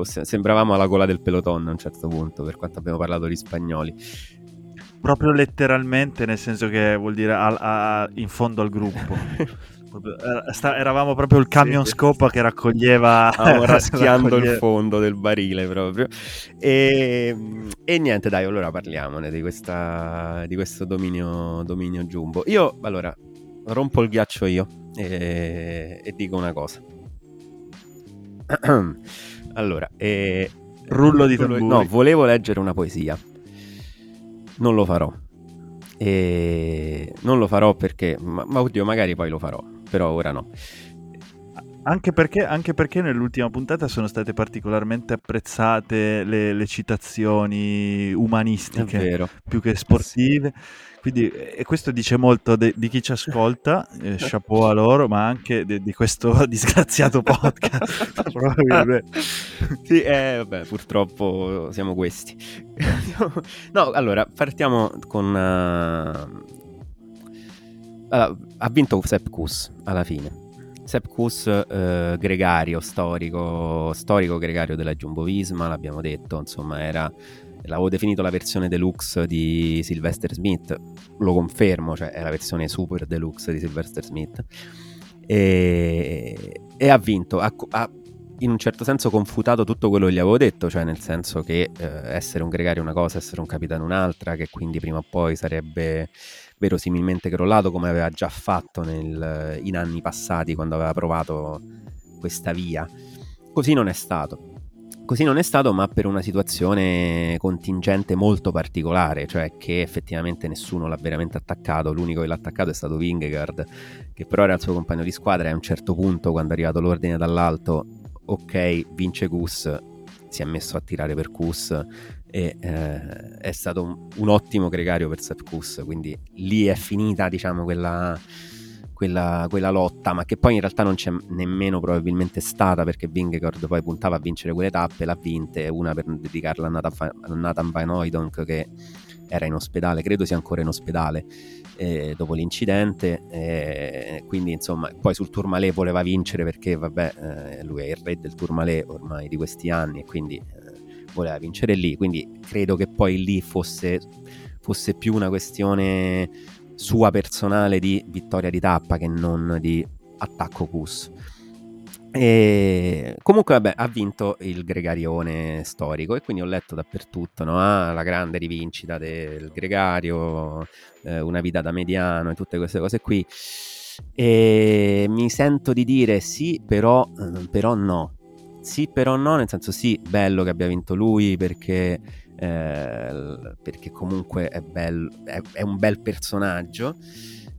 sembravamo alla gola del peloton a un certo punto, per quanto abbiamo parlato di spagnoli proprio letteralmente, nel senso che vuol dire a, a, in fondo al gruppo. eravamo proprio il camion sì, scopa che raccoglieva Stavamo raschiando raccoglieva... il fondo del barile proprio. E, e, niente dai allora parliamone di, questa, di questo dominio, dominio giumbo io allora rompo il ghiaccio io e, e dico una cosa. Allora eh, rullo di tamburi. no volevo leggere una poesia. Non lo farò. E non lo farò perché, ma, ma oddio, magari poi lo farò, però ora no. Anche perché, anche perché, nell'ultima puntata sono state particolarmente apprezzate le, le citazioni umanistiche più che sportive. Quindi, e questo dice molto de, di chi ci ascolta, eh, chapeau a loro, ma anche de, di questo disgraziato podcast. sì, eh, vabbè, purtroppo siamo questi. no, allora, partiamo con... Uh... Allora, ha vinto Sepp Kuss alla fine Sepp Kuss, eh, gregario storico, storico gregario della Jumbo Visma, l'abbiamo detto, insomma, era l'avevo definito la versione deluxe di Sylvester Smith, lo confermo, cioè è la versione super deluxe di Sylvester Smith. E, e ha vinto, ha, ha, in un certo senso confutato tutto quello che gli avevo detto, cioè nel senso che eh, essere un gregario è una cosa, essere un capitano un'altra, che quindi prima o poi sarebbe verosimilmente crollato come aveva già fatto nel, in anni passati quando aveva provato questa via. Così non è stato. Così non è stato, ma per una situazione contingente molto particolare, cioè che effettivamente nessuno l'ha veramente attaccato. L'unico che l'ha attaccato è stato Vingegaard, che però era il suo compagno di squadra. E a un certo punto, quando è arrivato l'ordine dall'alto, ok, vince Kus, si è messo a tirare per Kus e eh, è stato un, un, ottimo gregario per Sepp Kuss, quindi lì è finita diciamo quella, quella, quella, lotta, ma che poi in realtà non c'è nemmeno probabilmente stata perché Vingegaard poi puntava a vincere quelle tappe, l'ha vinte, una per dedicarla a Nathan, a Nathan Van Oydonk che era in ospedale, credo sia ancora in ospedale eh, dopo l'incidente, eh, quindi insomma poi sul Tourmalet voleva vincere perché vabbè eh, lui è il re del Tourmalet ormai di questi anni e quindi voleva vincere lì, quindi credo che poi lì fosse, fosse più una questione sua personale di vittoria di tappa che non di attacco Cus. E comunque, vabbè, ha vinto il Gregarione storico e quindi ho letto dappertutto no? ah, la grande rivincita del Gregario, eh, una vita da mediano e tutte queste cose qui. E mi sento di dire sì, però, eh, però no sì, però no, nel senso sì, bello che abbia vinto lui perché, eh, perché comunque è, bello, è, è, un bel personaggio.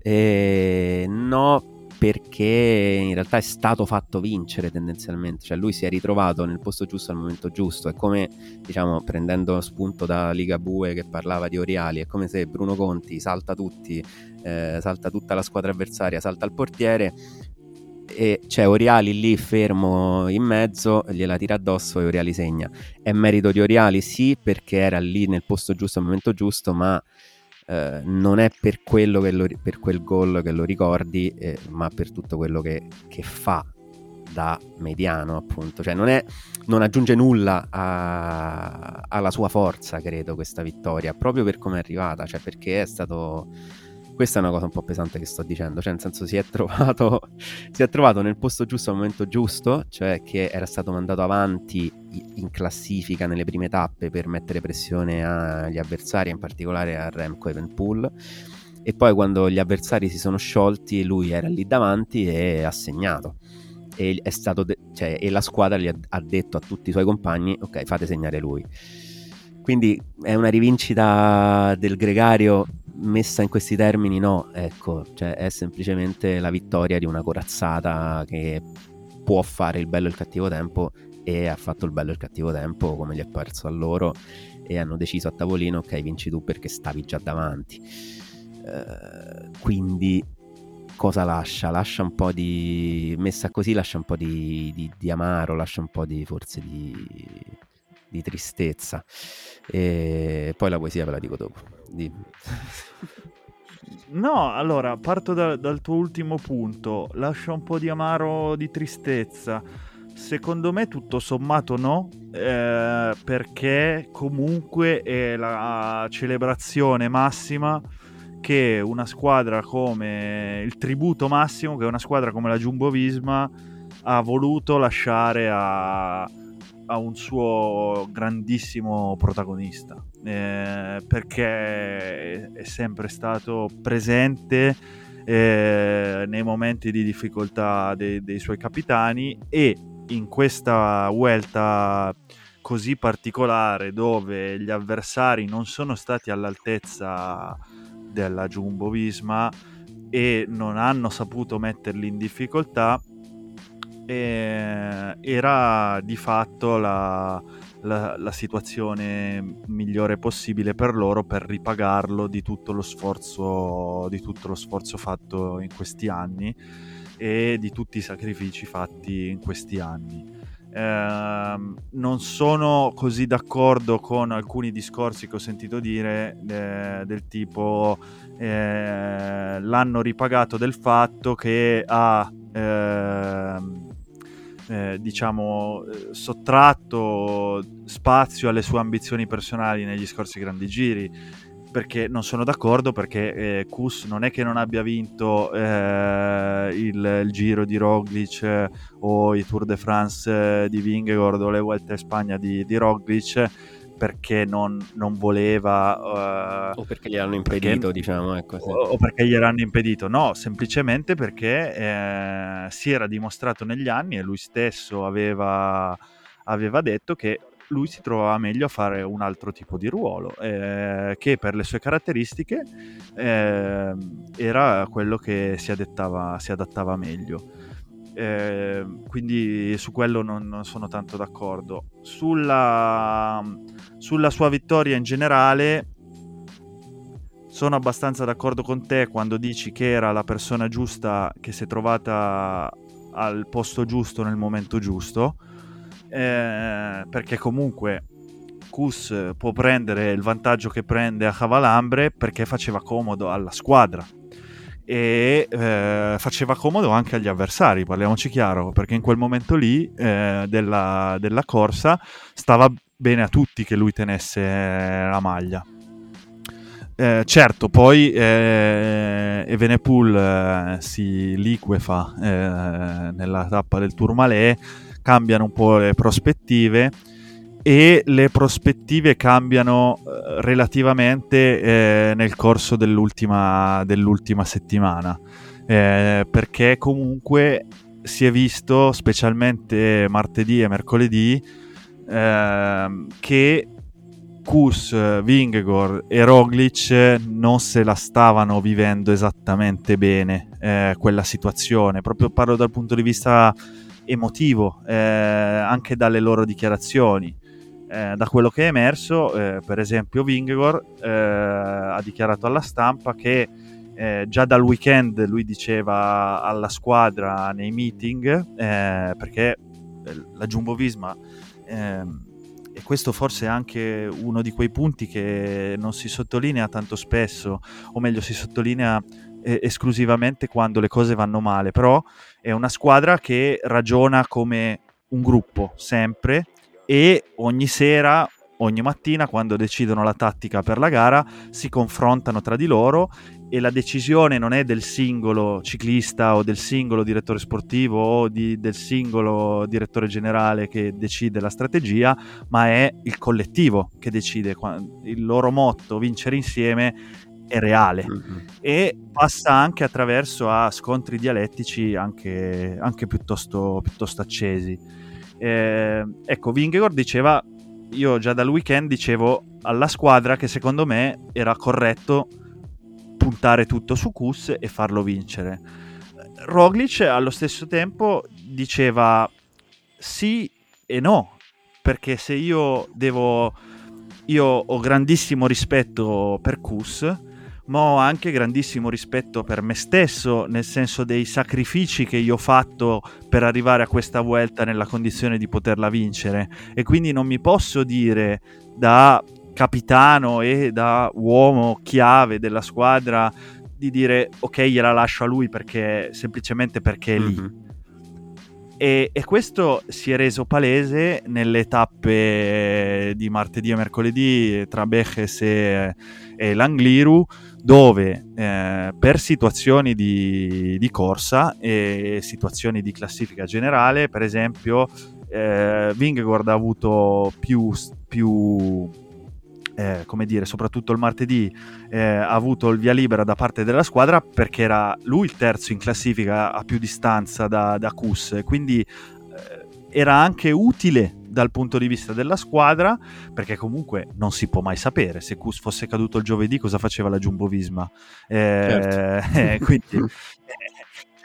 E no, perché in realtà è stato fatto vincere tendenzialmente, cioè lui si è ritrovato nel posto giusto al momento giusto, è come diciamo prendendo spunto da Liga Bue che parlava di Oriali, è come se Bruno Conti salta tutti, eh, salta tutta la squadra avversaria, salta il portiere, e c'è Oriali lì fermo in mezzo, gliela tira addosso e Oriali segna. È merito di Oriali? Sì, perché era lì nel posto giusto al momento giusto, ma eh, non è per, quello che lo, per quel gol che lo ricordi, eh, ma per tutto quello che, che, fa da mediano, appunto. Cioè non, è, non aggiunge nulla a, alla sua forza, credo, questa vittoria, proprio per come è arrivata, cioè perché è stato questa è una cosa un po' pesante che sto dicendo, cioè nel senso si è trovato, si è trovato nel posto giusto al momento giusto, cioè che era stato mandato avanti in classifica nelle prime tappe per mettere pressione agli avversari, in particolare a Remco Evenpool e poi quando gli avversari si sono sciolti lui era lì davanti e ha segnato e de- cioè, e la squadra gli ha, ha, detto a tutti i suoi compagni, ok, fate segnare lui. Quindi è una rivincita del gregario messa in questi termini? No, ecco, cioè è semplicemente la vittoria di una corazzata che può fare il bello e il cattivo tempo e ha fatto il bello e il cattivo tempo come gli è parso a loro e hanno deciso a tavolino ok vinci tu perché stavi già davanti uh, quindi cosa lascia? lascia un po' di messa così lascia un po' di, di, di amaro lascia un po' di forse di, di tristezza e poi la poesia ve la dico dopo di... No, allora parto da, dal tuo ultimo punto. Lascia un po' di amaro, di tristezza. Secondo me tutto sommato no, eh, perché comunque è la celebrazione massima che una squadra come il tributo massimo che una squadra come la Jumbo Visma ha voluto lasciare a, a un suo grandissimo protagonista eh, perché è sempre stato presente eh, nei momenti di difficoltà dei, dei suoi capitani e in questa Vuelta così particolare dove gli avversari non sono stati all'altezza della Jumbo Visma e non hanno saputo metterli in difficoltà eh, era di fatto la, la, la, situazione migliore possibile per loro per ripagarlo di tutto lo sforzo, di tutto lo sforzo fatto in questi anni e di tutti i sacrifici fatti in questi anni. Eh, non sono così d'accordo con alcuni discorsi che ho sentito dire eh, del tipo eh, l'hanno ripagato del fatto che ha ehm, eh, diciamo sottratto spazio alle sue ambizioni personali negli scorsi grandi giri perché non sono d'accordo perché eh, Kus non è che non abbia vinto eh, il, il, giro di Roglic eh, o i Tour de France eh, di Vingegaard o le Vuelta in Spagna di, di Roglic perché non, non voleva uh, o perché gliel'hanno impedito perché, diciamo ecco, sì. o, o, perché gliel'hanno impedito no semplicemente perché eh, si era dimostrato negli anni e lui stesso aveva, aveva detto che lui si trovava meglio a fare un altro tipo di ruolo, eh, che per le sue caratteristiche eh, era quello che si adattava, si adattava meglio. Eh, quindi su quello non, non, sono tanto d'accordo. Sulla, sulla sua vittoria in generale sono abbastanza d'accordo con te quando dici che era la persona giusta che si è trovata al posto giusto nel momento giusto eh, perché comunque Kus può prendere il vantaggio che prende a Cavalambre perché faceva comodo alla squadra e eh, faceva comodo anche agli avversari, parliamoci chiaro, perché in quel momento lì eh, della, della, corsa stava bene a tutti che lui tenesse la maglia. Eh, certo, poi eh, Evenepoel eh, si liquefa eh, nella tappa del Tourmalet cambiano un po' le prospettive e le prospettive cambiano eh, relativamente eh, nel corso dell'ultima, dell'ultima settimana eh, perché comunque si è visto specialmente martedì e mercoledì ehm, che Kus, Vingegor e Roglic non se la stavano vivendo esattamente bene eh, quella situazione proprio parlo dal punto di vista emotivo eh, anche dalle loro dichiarazioni. Eh, da quello che è emerso, eh, per esempio, Vingegor eh, ha dichiarato alla stampa che eh, già dal weekend lui diceva alla squadra nei meeting, eh, perché la Jumbo Visma, ehm, e questo forse è anche uno di quei punti che non si sottolinea tanto spesso, o meglio si sottolinea eh, esclusivamente quando le cose vanno male, però è una squadra che ragiona come un gruppo sempre e ogni sera, ogni mattina quando decidono la tattica per la gara si confrontano tra di loro e la decisione non è del singolo ciclista o del singolo direttore sportivo o di, del singolo direttore generale che decide la strategia, ma è il collettivo che decide. Il loro motto, vincere insieme, è reale mm-hmm. e passa anche attraverso a scontri dialettici anche, anche piuttosto, piuttosto, accesi. Eh, ecco, Vingegaard diceva, io già dal weekend dicevo alla squadra che secondo me era corretto puntare tutto su Kus e farlo vincere. Roglic allo stesso tempo diceva sì e no, perché se io devo... Io ho grandissimo rispetto per Kus, ma ho anche grandissimo rispetto per me stesso, nel senso dei sacrifici che io ho fatto per arrivare a questa vuelta nella condizione di poterla vincere. E quindi non mi posso dire da capitano e da uomo chiave della squadra di dire ok gliela lascio a lui perché semplicemente perché è lì. Mm-hmm. E, e, questo si è reso palese nelle tappe di martedì e mercoledì tra Beches e, e Langliru, dove eh, per situazioni di, di, corsa e situazioni di classifica generale, per esempio, eh, Vingegaard ha avuto più, più eh, come dire, soprattutto il martedì, eh, ha avuto il via libera da parte della squadra perché era lui il terzo in classifica a più distanza da, da Kus, quindi eh, era anche utile dal punto di vista della squadra, perché comunque non si può mai sapere se Kus fosse caduto il giovedì cosa faceva la Jumbo Visma. Eh, certo. Eh, quindi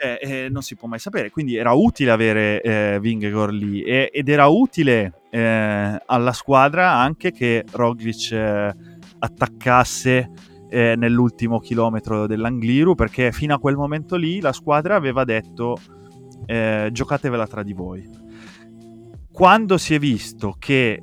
eh, eh, non si può mai sapere. Quindi era utile avere eh, Vingegaard lì e, ed era utile eh, alla squadra anche che Roglic eh, attaccasse nell'ultimo chilometro dell'Angliru perché fino a quel momento lì la squadra aveva detto giocatevela tra di voi. Quando si è visto che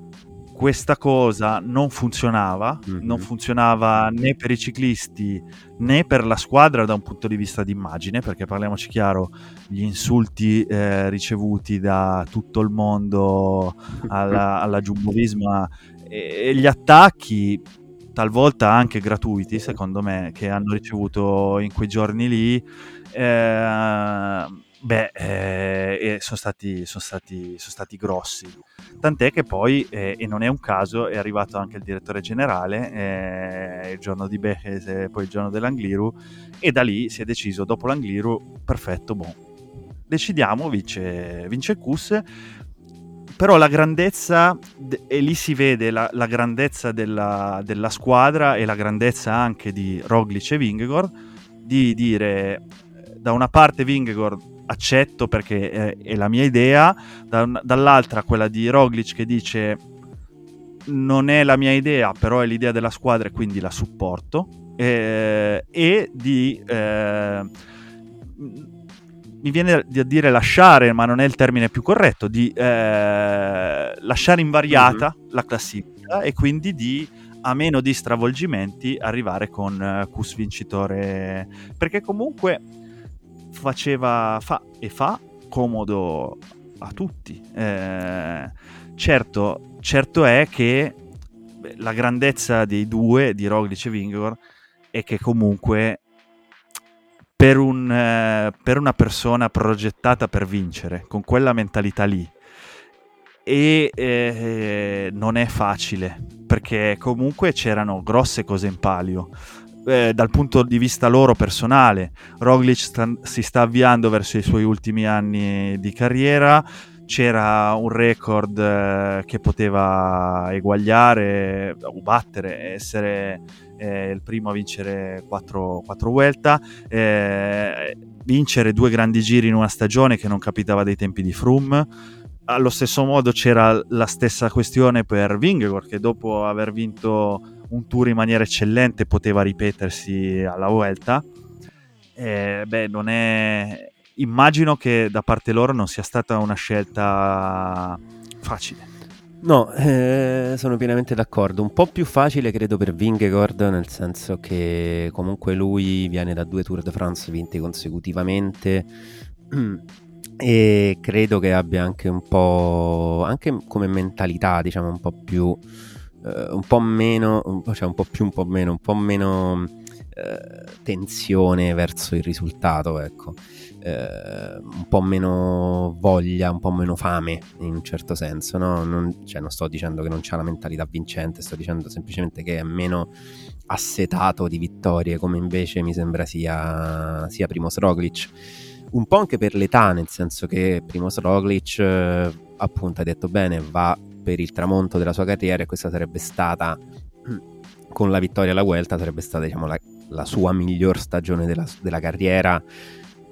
questa cosa non funzionava, mm-hmm. non funzionava né per i ciclisti né per la squadra da un punto di vista di immagine, perché parliamoci chiaro, gli insulti eh, ricevuti da tutto il mondo alla, alla Jumbo Visma e, e gli attacchi talvolta anche gratuiti, secondo me, che hanno ricevuto in quei giorni lì. Eh, Beh, eh, sono, stati, son stati, son stati, grossi. Tant'è che poi, eh, e non è un caso, è arrivato anche il direttore generale eh, il giorno di Beches e poi il giorno dell'Angliru, e da lì si è deciso, dopo l'Angliru, perfetto, boh, decidiamo, vince, vince Kus, però la grandezza, e lì si vede la, la grandezza della, della, squadra e la grandezza anche di Roglic e Vingegaard, di dire da una parte Vingegaard accetto perché è, è la mia idea, da, dall'altra quella di Roglic che dice non è la mia idea, però è l'idea della squadra e quindi la supporto, eh, e di... Eh, mi viene da dire lasciare, ma non è il termine più corretto, di eh, lasciare invariata mm-hmm. la classifica e quindi di, a meno di stravolgimenti, arrivare con uh, Cus vincitore. Perché comunque faceva fa e fa comodo a tutti. Eh, certo, certo è che la grandezza dei due, di Roglic e Vingegaard, è che comunque per, un, eh, per una persona progettata per vincere, con quella mentalità lì, e eh, non è facile perché comunque c'erano grosse cose in palio eh, dal punto di vista loro personale. Roglic sta, si sta avviando verso i suoi ultimi anni di carriera. C'era un record eh, che poteva eguagliare o battere, essere eh, il primo a vincere 4, 4 Vuelta, eh, vincere due grandi giri in una stagione che non capitava dai tempi di Froome allo stesso modo c'era la stessa questione per Vingegaard che dopo aver vinto un tour in maniera eccellente poteva ripetersi alla Vuelta. Eh, beh, non è... Immagino che da parte loro non sia stata una scelta facile. No, eh, sono pienamente d'accordo. Un po' più facile credo per Vingegaard, nel senso che comunque lui viene da due Tour de France vinti consecutivamente e credo che abbia anche un po', anche come mentalità, diciamo, un po' più uh, un po' meno, cioè un po' più, un po' meno, un po' meno eh, tensione verso il risultato, ecco. Eh, un po' meno voglia, un po' meno fame in un certo senso, no? non, cioè, non sto dicendo che non c'ha la mentalità vincente, sto dicendo semplicemente che è meno assetato di vittorie, come invece mi sembra sia, sia Primoz Roglic. Un po' anche per l'età, nel senso che Primoz Roglic eh, appunto ha detto bene, va per il tramonto della sua carriera e questa sarebbe stata con la vittoria alla Vuelta sarebbe stata diciamo, la, la sua miglior stagione della, della, carriera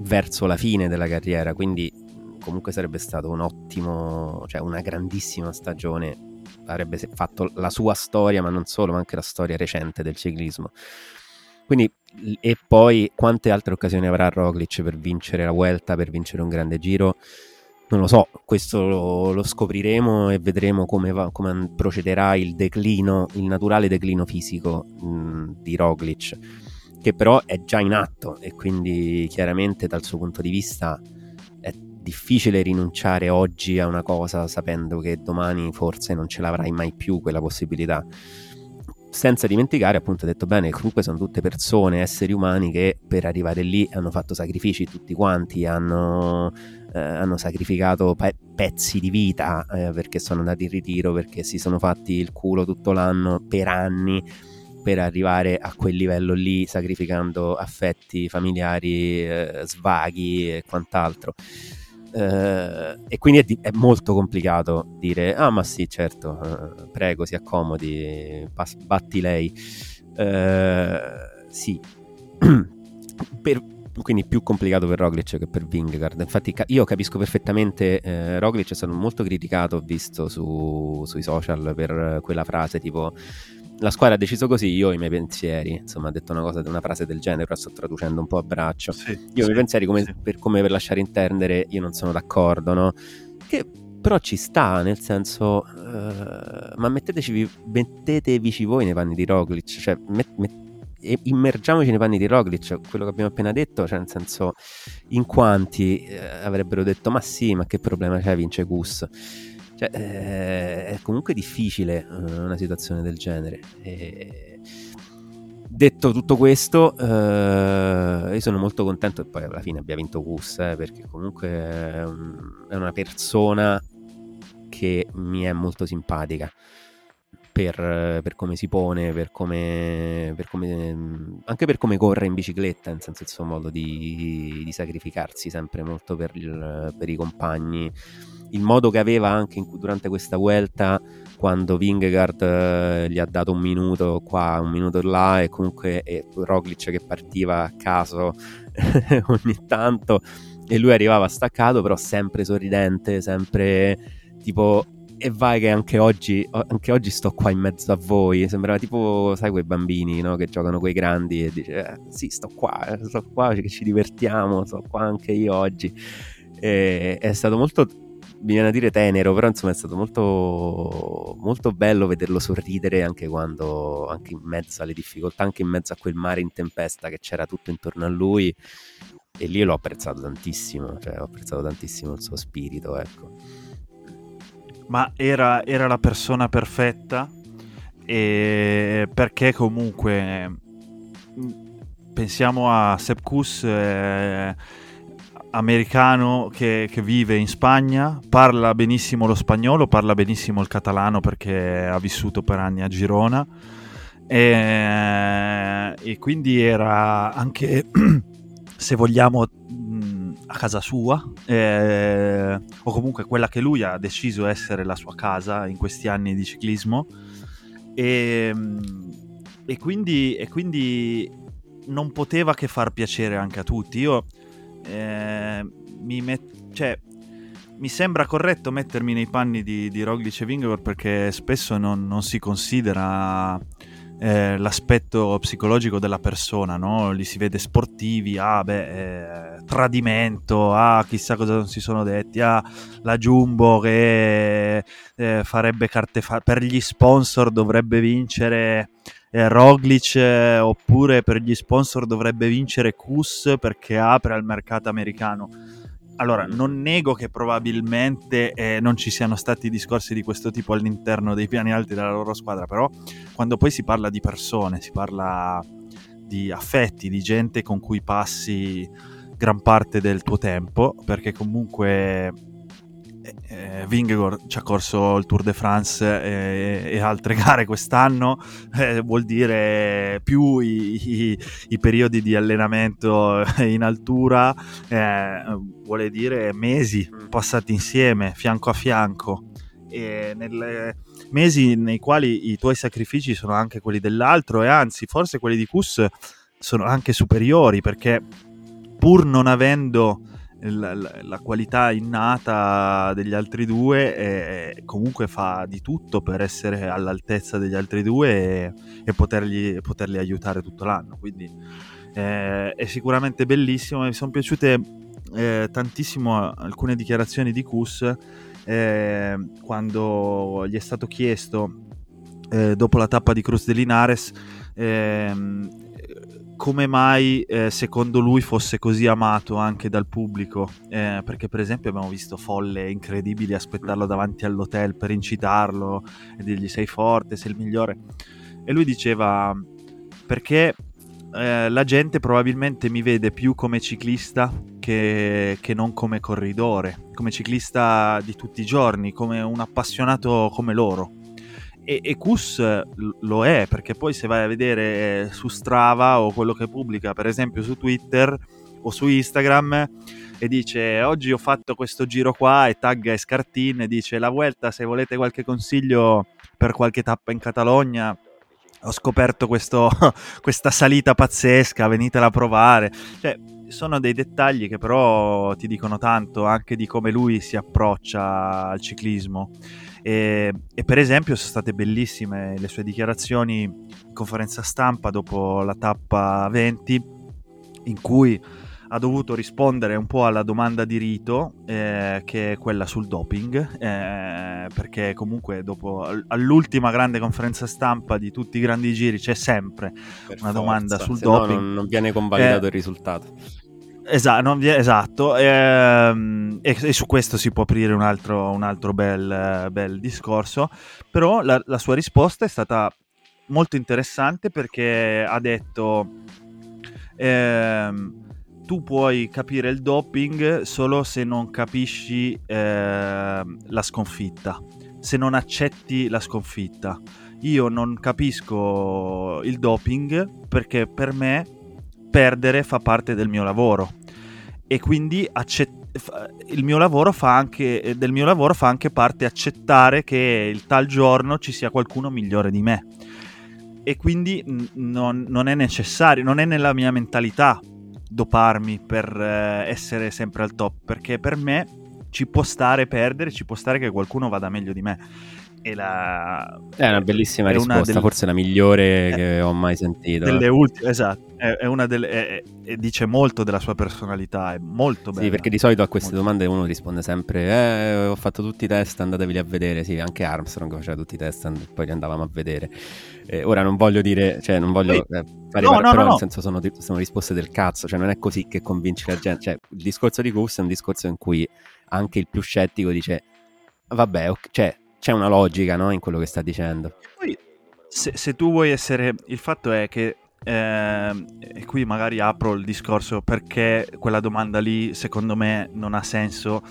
verso la fine della carriera, quindi comunque sarebbe stato un ottimo, cioè una grandissima stagione, avrebbe fatto la sua storia, ma non solo, ma anche la storia recente del ciclismo. Quindi, e poi quante altre occasioni avrà Roglic per vincere la Vuelta, per vincere un grande giro? Non lo so, questo lo, lo scopriremo e vedremo come, va, come, procederà il declino, il naturale declino fisico mh, di Roglic, che però è già in atto e quindi chiaramente dal suo punto di vista è difficile rinunciare oggi a una cosa sapendo che domani forse non ce l'avrai mai più quella possibilità. Senza dimenticare, appunto, detto bene, comunque sono tutte persone, esseri umani che per arrivare lì hanno fatto sacrifici tutti quanti, hanno eh, hanno sacrificato pe- pezzi di vita eh, perché sono andati in ritiro, perché si sono fatti il culo tutto l'anno per anni per arrivare a quel livello lì, sacrificando affetti familiari, eh, svaghi e quant'altro. Uh, e quindi è, di- è, molto complicato dire ah ma sì certo uh, prego si accomodi pas- batti lei uh, sì per, quindi più complicato per Roglic che per Vingegaard. Infatti io capisco perfettamente, eh, Roglic è stato molto criticato, ho visto su, sui social per quella frase tipo la squadra ha deciso così, io ho i miei pensieri, insomma ha detto una cosa, una frase del genere, però sto traducendo un po' a braccio. Sì, io sì, ho i miei pensieri come, sì. per, come per lasciare intendere, io non sono d'accordo, no? Che però ci sta, nel senso, uh, ma metteteci, mettetevici voi nei panni di Roglic, cioè met, met, immergiamoci nei panni di Roglic, quello che abbiamo appena detto, cioè nel senso in quanti eh, avrebbero detto ma sì, ma che problema c'è, vince Gus. Cioè, eh, è comunque difficile eh, una situazione del genere. E... Detto tutto questo, eh, io sono molto contento che poi alla fine abbia vinto Gus, eh, perché comunque è, un, è una persona che mi è molto simpatica per, per, come si pone, per come, per come, anche per come corre in bicicletta, nel senso il suo modo di, di sacrificarsi sempre molto per, il, per, i compagni, il modo che aveva anche in, durante questa vuelta quando Vingegaard eh, gli ha dato un minuto qua, un minuto là e comunque e Roglic che partiva a caso ogni tanto e lui arrivava staccato però sempre sorridente, sempre tipo e vai che anche oggi, anche oggi sto qua in mezzo a voi. Sembrava tipo, sai, quei bambini no? che giocano quei grandi e dice, eh, sì, sto qua, eh, sto qua, che ci divertiamo, sto qua anche io oggi. E, è stato molto, mi viene a dire tenero, però insomma è stato molto, molto bello vederlo sorridere anche quando, anche in mezzo alle difficoltà, anche in mezzo a quel mare in tempesta che c'era tutto intorno a lui. E lì l'ho apprezzato tantissimo, cioè ho apprezzato tantissimo il suo spirito, ecco ma era, era la persona perfetta? Perché comunque pensiamo a Sepp Kuss eh, americano che, che, vive in Spagna, parla benissimo lo spagnolo, parla benissimo il catalano perché ha vissuto per anni a Girona. E, e quindi era anche, se vogliamo, a casa sua, eh, o comunque quella che lui ha deciso essere la sua casa in questi anni di ciclismo. E, e, quindi, e quindi, non poteva che far piacere anche a tutti. Io eh, mi, met- cioè, mi sembra corretto mettermi nei panni di, di Roglic e Vingegaard perché spesso non, non si considera eh, l'aspetto psicologico della persona, no? Li si vede sportivi, ah beh, eh, tradimento, ah chissà cosa non si sono detti, ah la Jumbo che eh, farebbe carte fa- per gli sponsor dovrebbe vincere eh, Roglic eh, oppure per gli sponsor dovrebbe vincere Kus perché apre al mercato americano allora, non nego che probabilmente eh, non ci siano stati discorsi di questo tipo all'interno dei piani alti della loro squadra, però quando poi si parla di persone, si parla di affetti, di gente con cui passi gran parte del tuo tempo, perché comunque eh, Vingegaard ci ha corso il Tour de France e, e altre gare quest'anno, eh, vuol dire più i, i, i, periodi di allenamento in altura, eh, vuole dire mesi mm. passati insieme, fianco a fianco. E nelle mesi nei quali i tuoi sacrifici sono anche quelli dell'altro e anzi forse quelli di Kus sono anche superiori perché pur non avendo la, la, qualità innata degli altri due e comunque fa di tutto per essere all'altezza degli altri due e, e potergli, poterli aiutare tutto l'anno. Quindi eh, è sicuramente bellissimo. Mi sono piaciute eh, tantissimo alcune dichiarazioni di Kus eh, quando gli è stato chiesto eh, dopo la tappa di Cruz de Linares ehm, come mai eh, secondo lui fosse così amato anche dal pubblico, eh, perché per esempio abbiamo visto folle incredibili aspettarlo davanti all'hotel per incitarlo e dirgli sei forte, sei il migliore. E lui diceva perché eh, la gente probabilmente mi vede più come ciclista che, che, non come corridore, come ciclista di tutti i giorni, come un appassionato come loro e, e Kus lo è perché poi se vai a vedere su Strava o quello che pubblica per esempio su Twitter o su Instagram e dice oggi ho fatto questo giro qua e tagga Escartin e dice la Vuelta se volete qualche consiglio per qualche tappa in Catalogna ho scoperto questo, questa salita pazzesca venitela a provare. Cioè sono dei dettagli che però ti dicono tanto anche di come lui si approccia al ciclismo e, e, per esempio sono state bellissime le sue dichiarazioni in conferenza stampa dopo la tappa 20 in cui ha dovuto rispondere un po' alla domanda di rito eh, che è quella sul doping eh, perché comunque dopo all'ultima grande conferenza stampa di tutti i grandi giri c'è sempre per una forza, domanda sul doping no non, non viene convalidato eh, il risultato Esatto, non, esatto. Ehm, e, e, su questo si può aprire un altro, un altro bel, bel, discorso, però la, la, sua risposta è stata molto interessante perché ha detto ehm, tu puoi capire il doping solo se non capisci ehm, la sconfitta, se non accetti la sconfitta. Io non capisco il doping perché per me perdere fa parte del mio lavoro. E quindi accett- il mio lavoro fa anche, eh, del mio lavoro fa anche parte accettare che il tal giorno ci sia qualcuno migliore di me. E quindi non, non, è necessario, non è nella mia mentalità doparmi per eh, essere sempre al top perché per me ci può stare perdere, ci può stare che qualcuno vada meglio di me è, la... è una bellissima è risposta, delle... forse la migliore è... che ho mai sentito. Delle ultime, esatto, è, una delle... Dice molto della sua personalità, è molto bella. Sì, perché di solito a queste molto domande uno risponde sempre, eh, ho fatto tutti i test, andatevi a vedere. Sì, anche Armstrong faceva tutti i test, poi li andavamo a vedere. Eh, ora non voglio dire, cioè non voglio eh, fare no, par- no, però no, nel senso sono, sono, risposte del cazzo, cioè non è così che convinci la gente. Cioè, il discorso di Gus è un discorso in cui anche il più scettico dice, vabbè, okay, cioè c'è una logica no, in quello che sta dicendo. Poi, se, se, tu vuoi essere... Il fatto è che... Eh, e qui magari apro il discorso perché quella domanda lì secondo me non ha senso.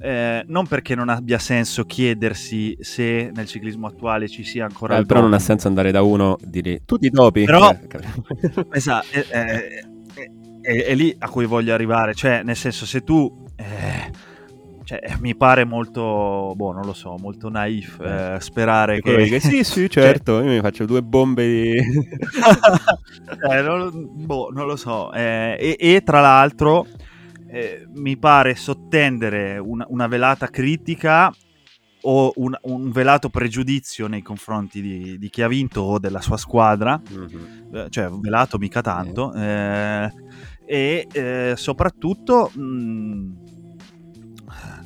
Eh, non perché non abbia senso chiedersi se nel ciclismo attuale ci sia ancora eh, però non ha senso andare da uno e dire tu ti dopi però esatto è, è, è, è, lì a cui voglio arrivare cioè nel senso se tu eh, cioè, mi pare molto, boh, non lo so, molto naif eh, sperare che... che... Sì, sì, certo, cioè... io mi faccio due bombe di... eh, non, boh, non lo so. Eh, e, e, tra l'altro eh, mi pare sottendere una, una velata critica o un, un, velato pregiudizio nei confronti di, di, chi ha vinto o della sua squadra, mm-hmm. cioè velato mica tanto, eh, e eh, soprattutto... Mh,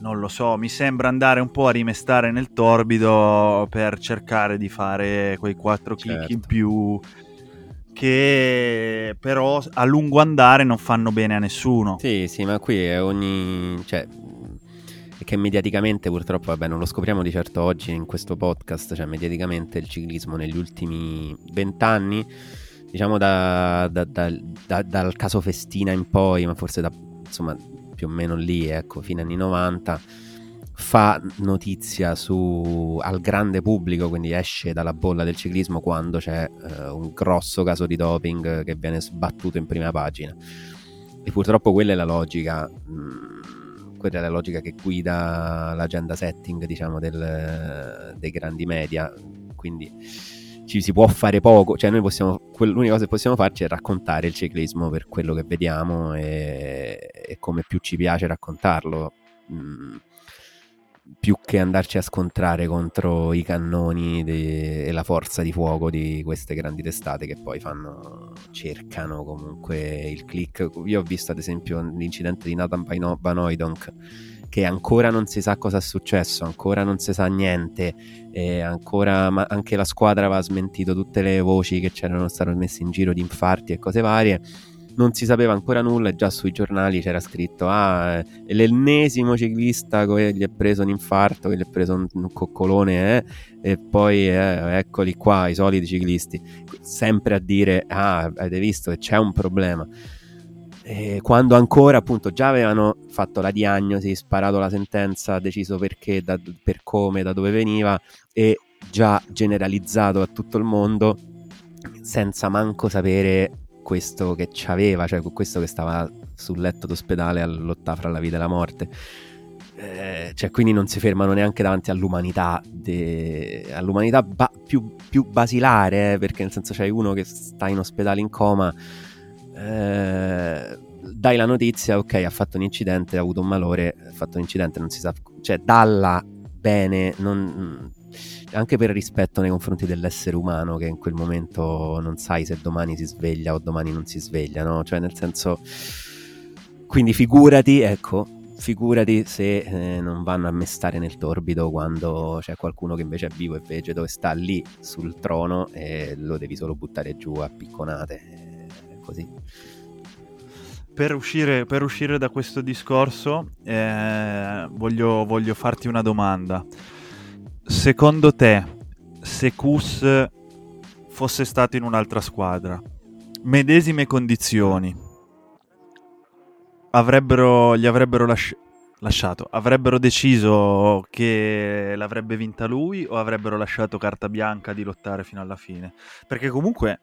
non lo so, mi sembra andare un po' a rimestare nel torbido per cercare di fare quei quattro click certo. in più che però a lungo andare non fanno bene a nessuno. Sì, sì, ma qui è ogni... cioè che mediaticamente purtroppo, vabbè, non lo scopriamo di certo oggi in questo podcast, cioè mediaticamente il ciclismo negli ultimi vent'anni diciamo da, da, da, dal caso Festina in poi, ma forse da insomma più o meno lì, ecco, fine anni 90, fa notizia su, al grande pubblico, quindi esce dalla bolla del ciclismo quando c'è uh, un grosso caso di doping che viene sbattuto in prima pagina. E purtroppo quella è la logica. Mh, mm, quella è la logica che guida l'agenda setting, diciamo, del, dei grandi media. Quindi ci si può fare poco, cioè noi possiamo, l'unica cosa che possiamo farci è raccontare il ciclismo per quello che vediamo e, e come più ci piace raccontarlo. Mm più che andarci a scontrare contro i cannoni de- e la forza di fuoco di queste grandi testate che poi fanno, cercano comunque il click. Io ho visto ad esempio l'incidente di Nathan Van Oydonk che ancora non si sa cosa è successo, ancora non si sa niente, ancora ma anche la squadra aveva smentito tutte le voci che c'erano state messe in giro di infarti e cose varie non si sapeva ancora nulla e già sui giornali c'era scritto ah, l'ennesimo ciclista che gli è preso un infarto, che gli è preso un, un coccolone eh? e poi eh, eccoli qua i soliti ciclisti, sempre a dire ah avete visto che c'è un problema. E quando ancora appunto già avevano fatto la diagnosi, sparato la sentenza, deciso perché, da, per come, da dove veniva e già generalizzato a tutto il mondo senza manco sapere questo che c'aveva, cioè questo che stava sul letto d'ospedale a lottare fra la vita e la morte. Eh, cioè, quindi non si fermano neanche davanti all'umanità, de... all'umanità ba- più, più, basilare, eh, perché nel senso c'hai uno che sta in ospedale in coma, eh, dai la notizia, ok, ha fatto un incidente, ha avuto un malore, ha fatto un incidente, non si sa, cioè dalla bene, non, anche per rispetto nei confronti dell'essere umano che in quel momento non sai se domani si sveglia o domani non si sveglia, no? Cioè nel senso... Quindi figurati, ecco, figurati se eh, non vanno a mestare nel torbido quando c'è qualcuno che invece è vivo e vegeto e sta lì sul trono e lo devi solo buttare giù a picconate, così. Per uscire, per uscire, da questo discorso eh, voglio, voglio farti una domanda secondo te, se Kus fosse stato in un'altra squadra, medesime condizioni, avrebbero, gli avrebbero lasci- lasciato, avrebbero deciso che l'avrebbe vinta lui o avrebbero lasciato carta bianca di lottare fino alla fine? Perché comunque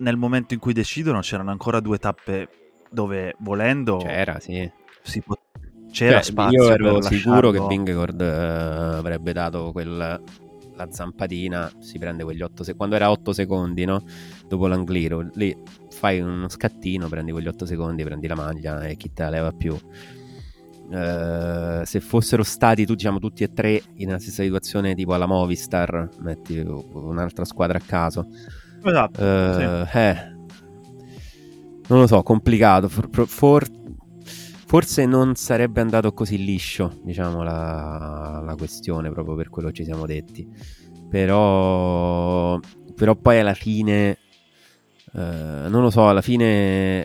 nel momento in cui decidono c'erano ancora due tappe dove volendo c'era, sì. si, pot- c'era cioè, spazio. Io ero sicuro che Vingegaard uh, avrebbe dato quel, la zampatina, si prende quegli 8 secondi. Quando era 8 secondi, no? Dopo l'Angliro, lì fai uno scattino, prendi quegli 8 secondi, prendi la maglia e chi te la leva più. Uh, se fossero stati tu, diciamo, tutti e tre in una stessa situazione, tipo alla Movistar, metti un'altra squadra a caso. Esatto. Uh, sì. eh, non lo so, complicato. For, for, Forse non sarebbe andato così liscio, diciamo, la, la questione, proprio per quello che ci siamo detti. Però, però poi alla fine, eh, non lo so, alla fine...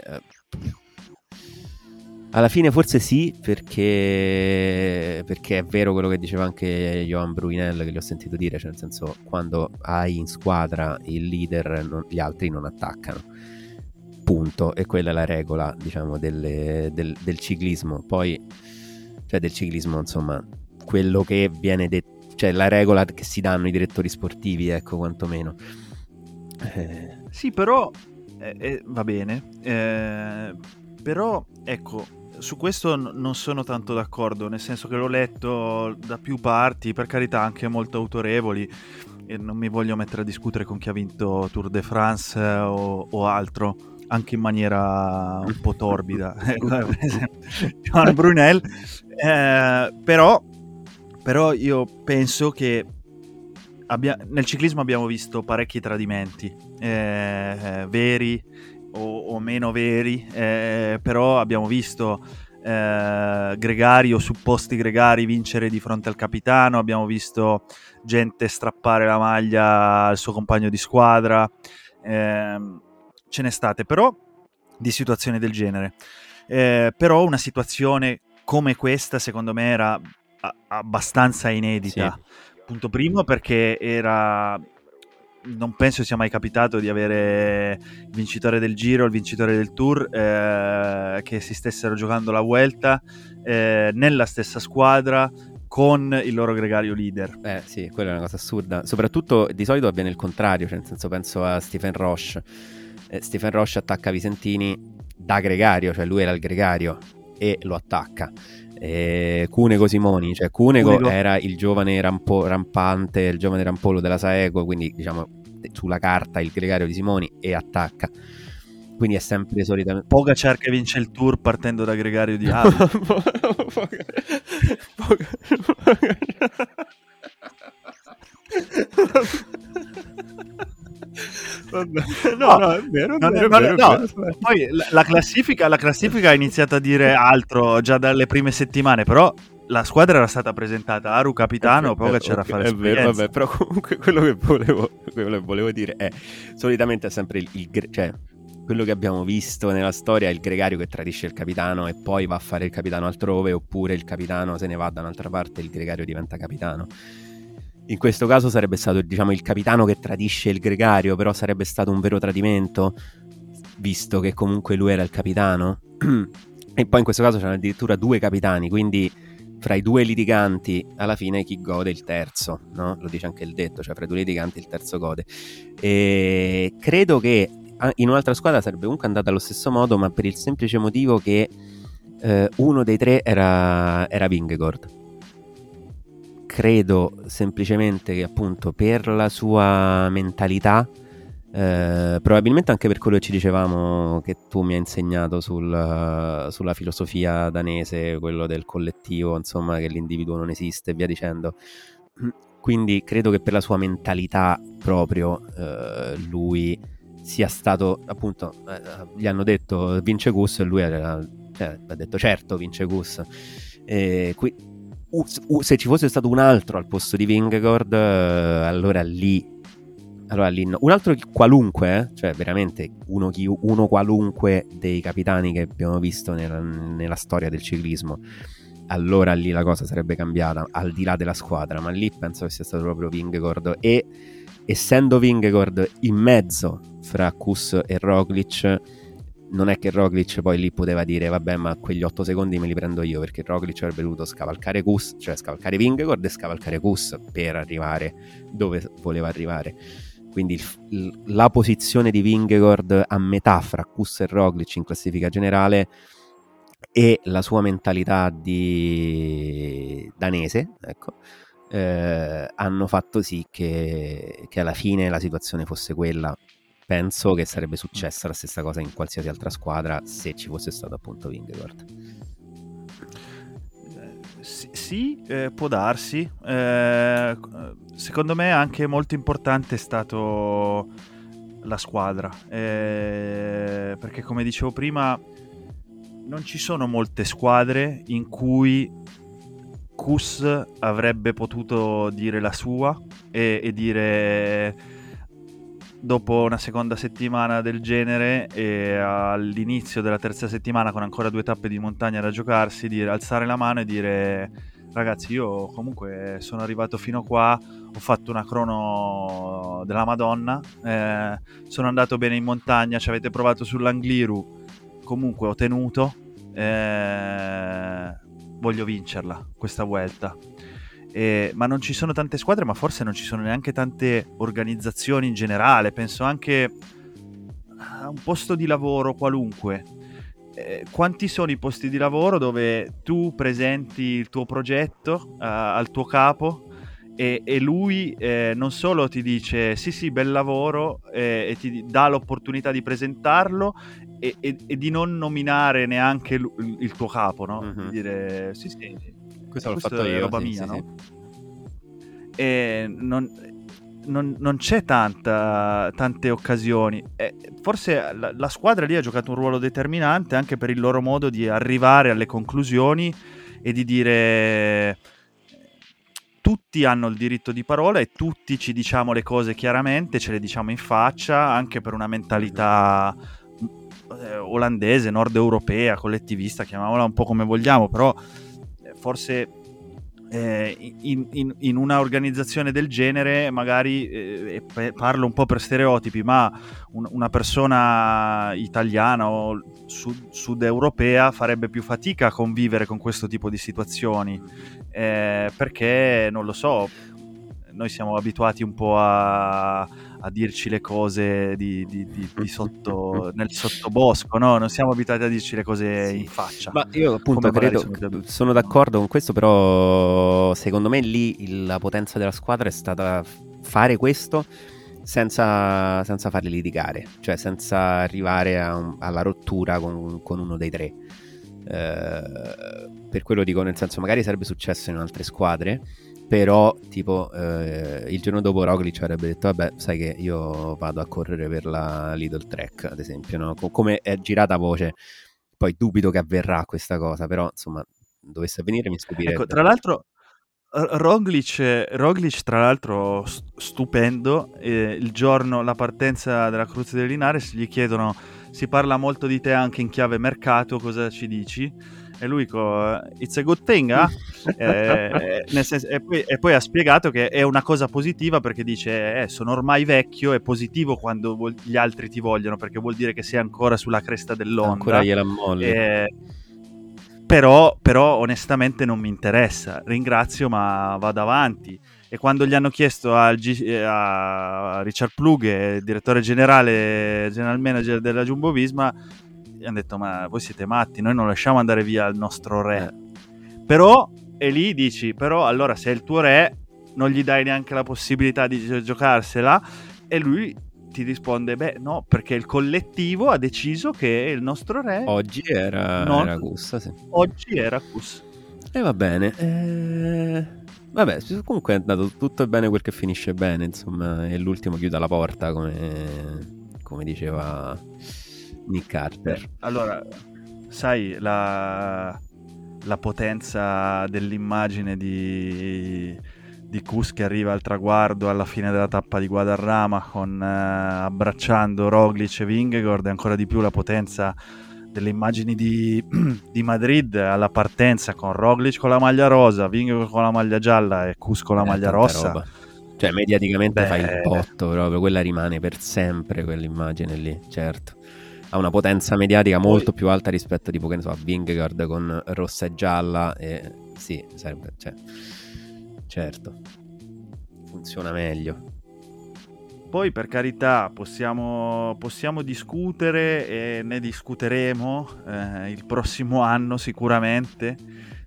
Alla fine forse sì, perché, perché, è vero quello che diceva anche Johan Bruinel, che gli ho sentito dire, cioè nel senso quando hai in squadra il leader non, gli altri non attaccano. Punto. E quella è la regola diciamo delle, del, del, ciclismo. Poi cioè del ciclismo insomma quello che viene detto cioè la regola che si danno i direttori sportivi ecco quantomeno. Eh. sì però eh, eh, va bene. Eh, però ecco su questo non sono tanto d'accordo nel senso che l'ho letto da più parti per carità anche molto autorevoli e non mi voglio mettere a discutere con chi ha vinto Tour de France eh, o, o altro anche in maniera un po' torbida, Johan Brunel, eh, però, però io penso che abbia, nel ciclismo abbiamo visto parecchi tradimenti, eh, veri o, o, meno veri, eh, però abbiamo visto eh, gregari o supposti gregari vincere di fronte al capitano, abbiamo visto gente strappare la maglia al suo compagno di squadra. Eh, ce n'è state, però di situazioni del genere. Eh, però una situazione come questa, secondo me, era a- abbastanza inedita. Sì. Punto primo perché era non penso sia mai capitato di avere il vincitore del Giro, il vincitore del Tour eh, che si stessero giocando la Vuelta eh, nella stessa squadra con il loro gregario leader. Eh sì, quella è una cosa assurda. Soprattutto di solito avviene il contrario, cioè nel senso penso a Stephen Roche. Eh, Stephen Roche attacca Visentini da gregario, cioè lui era il gregario e lo attacca. E Cunego Simoni, cioè Cunego, Cunego. era il giovane rampo, rampante, il giovane rampolo della Saeco, quindi diciamo sulla carta il gregario di Simoni e attacca. Quindi è sempre solitamente. Pogacar che vince il tour partendo da gregario di Avi. No, no, è vero, no, vero, no, vero, no. Vero. Poi la, la, classifica, la classifica ha iniziato a dire altro già dalle prime settimane, però la squadra era stata presentata Aru capitano, okay, poi c'era okay, fare È vero, vabbè, però comunque quello che volevo, quello che volevo dire è solitamente è sempre il, il cioè quello che abbiamo visto nella storia è il gregario che tradisce il capitano e poi va a fare il capitano altrove, oppure il capitano se ne va da un'altra parte e il gregario diventa capitano. In questo caso sarebbe stato diciamo, il capitano che tradisce il gregario, però sarebbe stato un vero tradimento, visto che comunque lui era il capitano. e poi in questo caso c'erano addirittura due capitani, quindi fra i due litiganti alla fine chi gode il terzo, no? Lo dice anche il detto, cioè fra i due litiganti il terzo gode. E credo che in un'altra squadra sarebbe comunque andata allo stesso modo, ma per il semplice motivo che eh, uno dei tre era, era Vingegord. Credo semplicemente che appunto per la sua mentalità, eh, probabilmente anche per quello che ci dicevamo che tu mi hai insegnato sul, sulla filosofia danese, quello del collettivo, insomma che l'individuo non esiste e via dicendo. Quindi credo che per la sua mentalità proprio eh, lui sia stato appunto eh, gli hanno detto vince Gus e lui era, cioè, ha detto certo vince Gus e qui, uh, se ci fosse stato un altro al posto di Vingegaard eh, allora lì allora lì no. un altro qualunque eh? cioè veramente uno, chi, uno, qualunque dei capitani che abbiamo visto nella, nella storia del ciclismo allora lì la cosa sarebbe cambiata al di là della squadra ma lì penso che sia stato proprio Vingegaard e essendo Vingegaard in mezzo fra Kus e Roglic, non è che Roglic poi lì poteva dire vabbè ma quegli 8 secondi me li prendo io perché Roglic avrebbe dovuto scavalcare Kus, cioè scavalcare Vingegaard e scavalcare Kus per arrivare dove voleva arrivare. Quindi il, la posizione di Vingegaard a metà fra Kus e Roglic in classifica generale e la sua mentalità di danese, ecco, eh, hanno fatto sì che, che alla fine la situazione fosse quella. Penso che sarebbe successa la stessa cosa in qualsiasi altra squadra se ci fosse stato appunto Vingegaard. Sì, sì eh, può darsi. Eh, secondo me anche molto importante è stato la squadra. Eh, perché come dicevo prima, non ci sono molte squadre in cui Kus avrebbe potuto dire la sua e, e, dire dopo una seconda settimana del genere e all'inizio della terza settimana con ancora due tappe di montagna da giocarsi, dire, alzare la mano e dire ragazzi io comunque sono arrivato fino qua, ho fatto una crono della Madonna, eh, sono andato bene in montagna, ci avete provato sull'Angliru, comunque ho tenuto. Eh, voglio vincerla questa vuelta. Eh, ma non ci sono tante squadre, ma forse non ci sono neanche tante organizzazioni in generale. Penso anche a un posto di lavoro qualunque. Eh, quanti sono i posti di lavoro dove tu presenti il tuo progetto uh, al tuo capo e, e lui eh, non solo ti dice sì sì bel lavoro eh, e ti dà l'opportunità di presentarlo e, e, e, di non nominare neanche l- il tuo capo, no? Mm-hmm. Dire sì, sì, questo l'ho fatto io, roba sì, mia, sì, no? Sì. E non, non, non c'è tanta, tante occasioni. E forse la, la, squadra lì ha giocato un ruolo determinante anche per il loro modo di arrivare alle conclusioni e di dire tutti hanno il diritto di parola e tutti ci diciamo le cose chiaramente, ce le diciamo in faccia, anche per una mentalità eh, olandese, nord europea, collettivista, chiamiamola un po' come vogliamo, però eh, forse eh, in, in, in, una organizzazione del genere, magari eh, parlo un po' per stereotipi, ma un, una persona italiana o sud, sud, europea farebbe più fatica a convivere con questo tipo di situazioni, eh, perché non lo so, noi siamo abituati un po' a, a dirci le cose di, di, di, di sotto, nel sottobosco, no? Non siamo abituati a dirci le cose sì. in faccia. Ma io appunto credo, sono, d'accordo con questo, però secondo me lì la potenza della squadra è stata fare questo senza, senza farli litigare, cioè senza arrivare un, alla rottura con, con, uno dei tre. Eh, per quello dico, nel senso, magari sarebbe successo in altre squadre però tipo eh, il giorno dopo Roglic avrebbe detto vabbè sai che io vado a correre per la Lidl Track ad esempio no? come è girata voce. Poi dubito che avverrà questa cosa però insomma dovesse avvenire mi stupirebbe. Ecco tra l'altro Roglic, Roglic tra l'altro stupendo eh, il giorno la partenza della Cruz del Linares gli chiedono si parla molto di te anche in chiave mercato cosa ci dici e lui con It's a good thing, ah? eh, senso, e, poi, e, poi, ha spiegato che è una cosa positiva perché dice eh, sono ormai vecchio, è positivo quando gli altri ti vogliono perché vuol dire che sei ancora sulla cresta dell'onda. Ancora gliela molli. Eh, però, però onestamente non mi interessa, ringrazio ma vado avanti. E quando gli hanno chiesto G- a Richard Plug, direttore generale, general manager della Jumbo Visma, gli hanno detto ma voi siete matti, noi non lasciamo andare via il nostro re. Eh. Però, e lì dici, però allora se è il tuo re non gli dai neanche la possibilità di giocarsela e lui ti risponde beh no perché il collettivo ha deciso che il nostro re oggi era, non... era Gus sì. oggi era Gus e va bene eh... vabbè comunque è andato tutto bene quel che finisce bene insomma e l'ultimo chiude la porta come, come diceva Nick Carter. Allora, sai la, la potenza dell'immagine di, di Kus che arriva al traguardo alla fine della tappa di Guadarrama con, eh, abbracciando Roglic e Vingegaard e ancora di più la potenza delle immagini di, di, Madrid alla partenza con Roglic con la maglia rosa, Vingegaard con la maglia gialla e Kus con la eh, maglia rossa. Roba. Cioè, mediaticamente Beh... fai il botto proprio, quella rimane per sempre quell'immagine lì, certo ha una potenza mediatica molto più alta rispetto tipo che ne so a Vingegaard con rossa e gialla e sì, serve, cioè, certo funziona meglio. Poi per carità possiamo, possiamo discutere e ne discuteremo eh, il prossimo anno sicuramente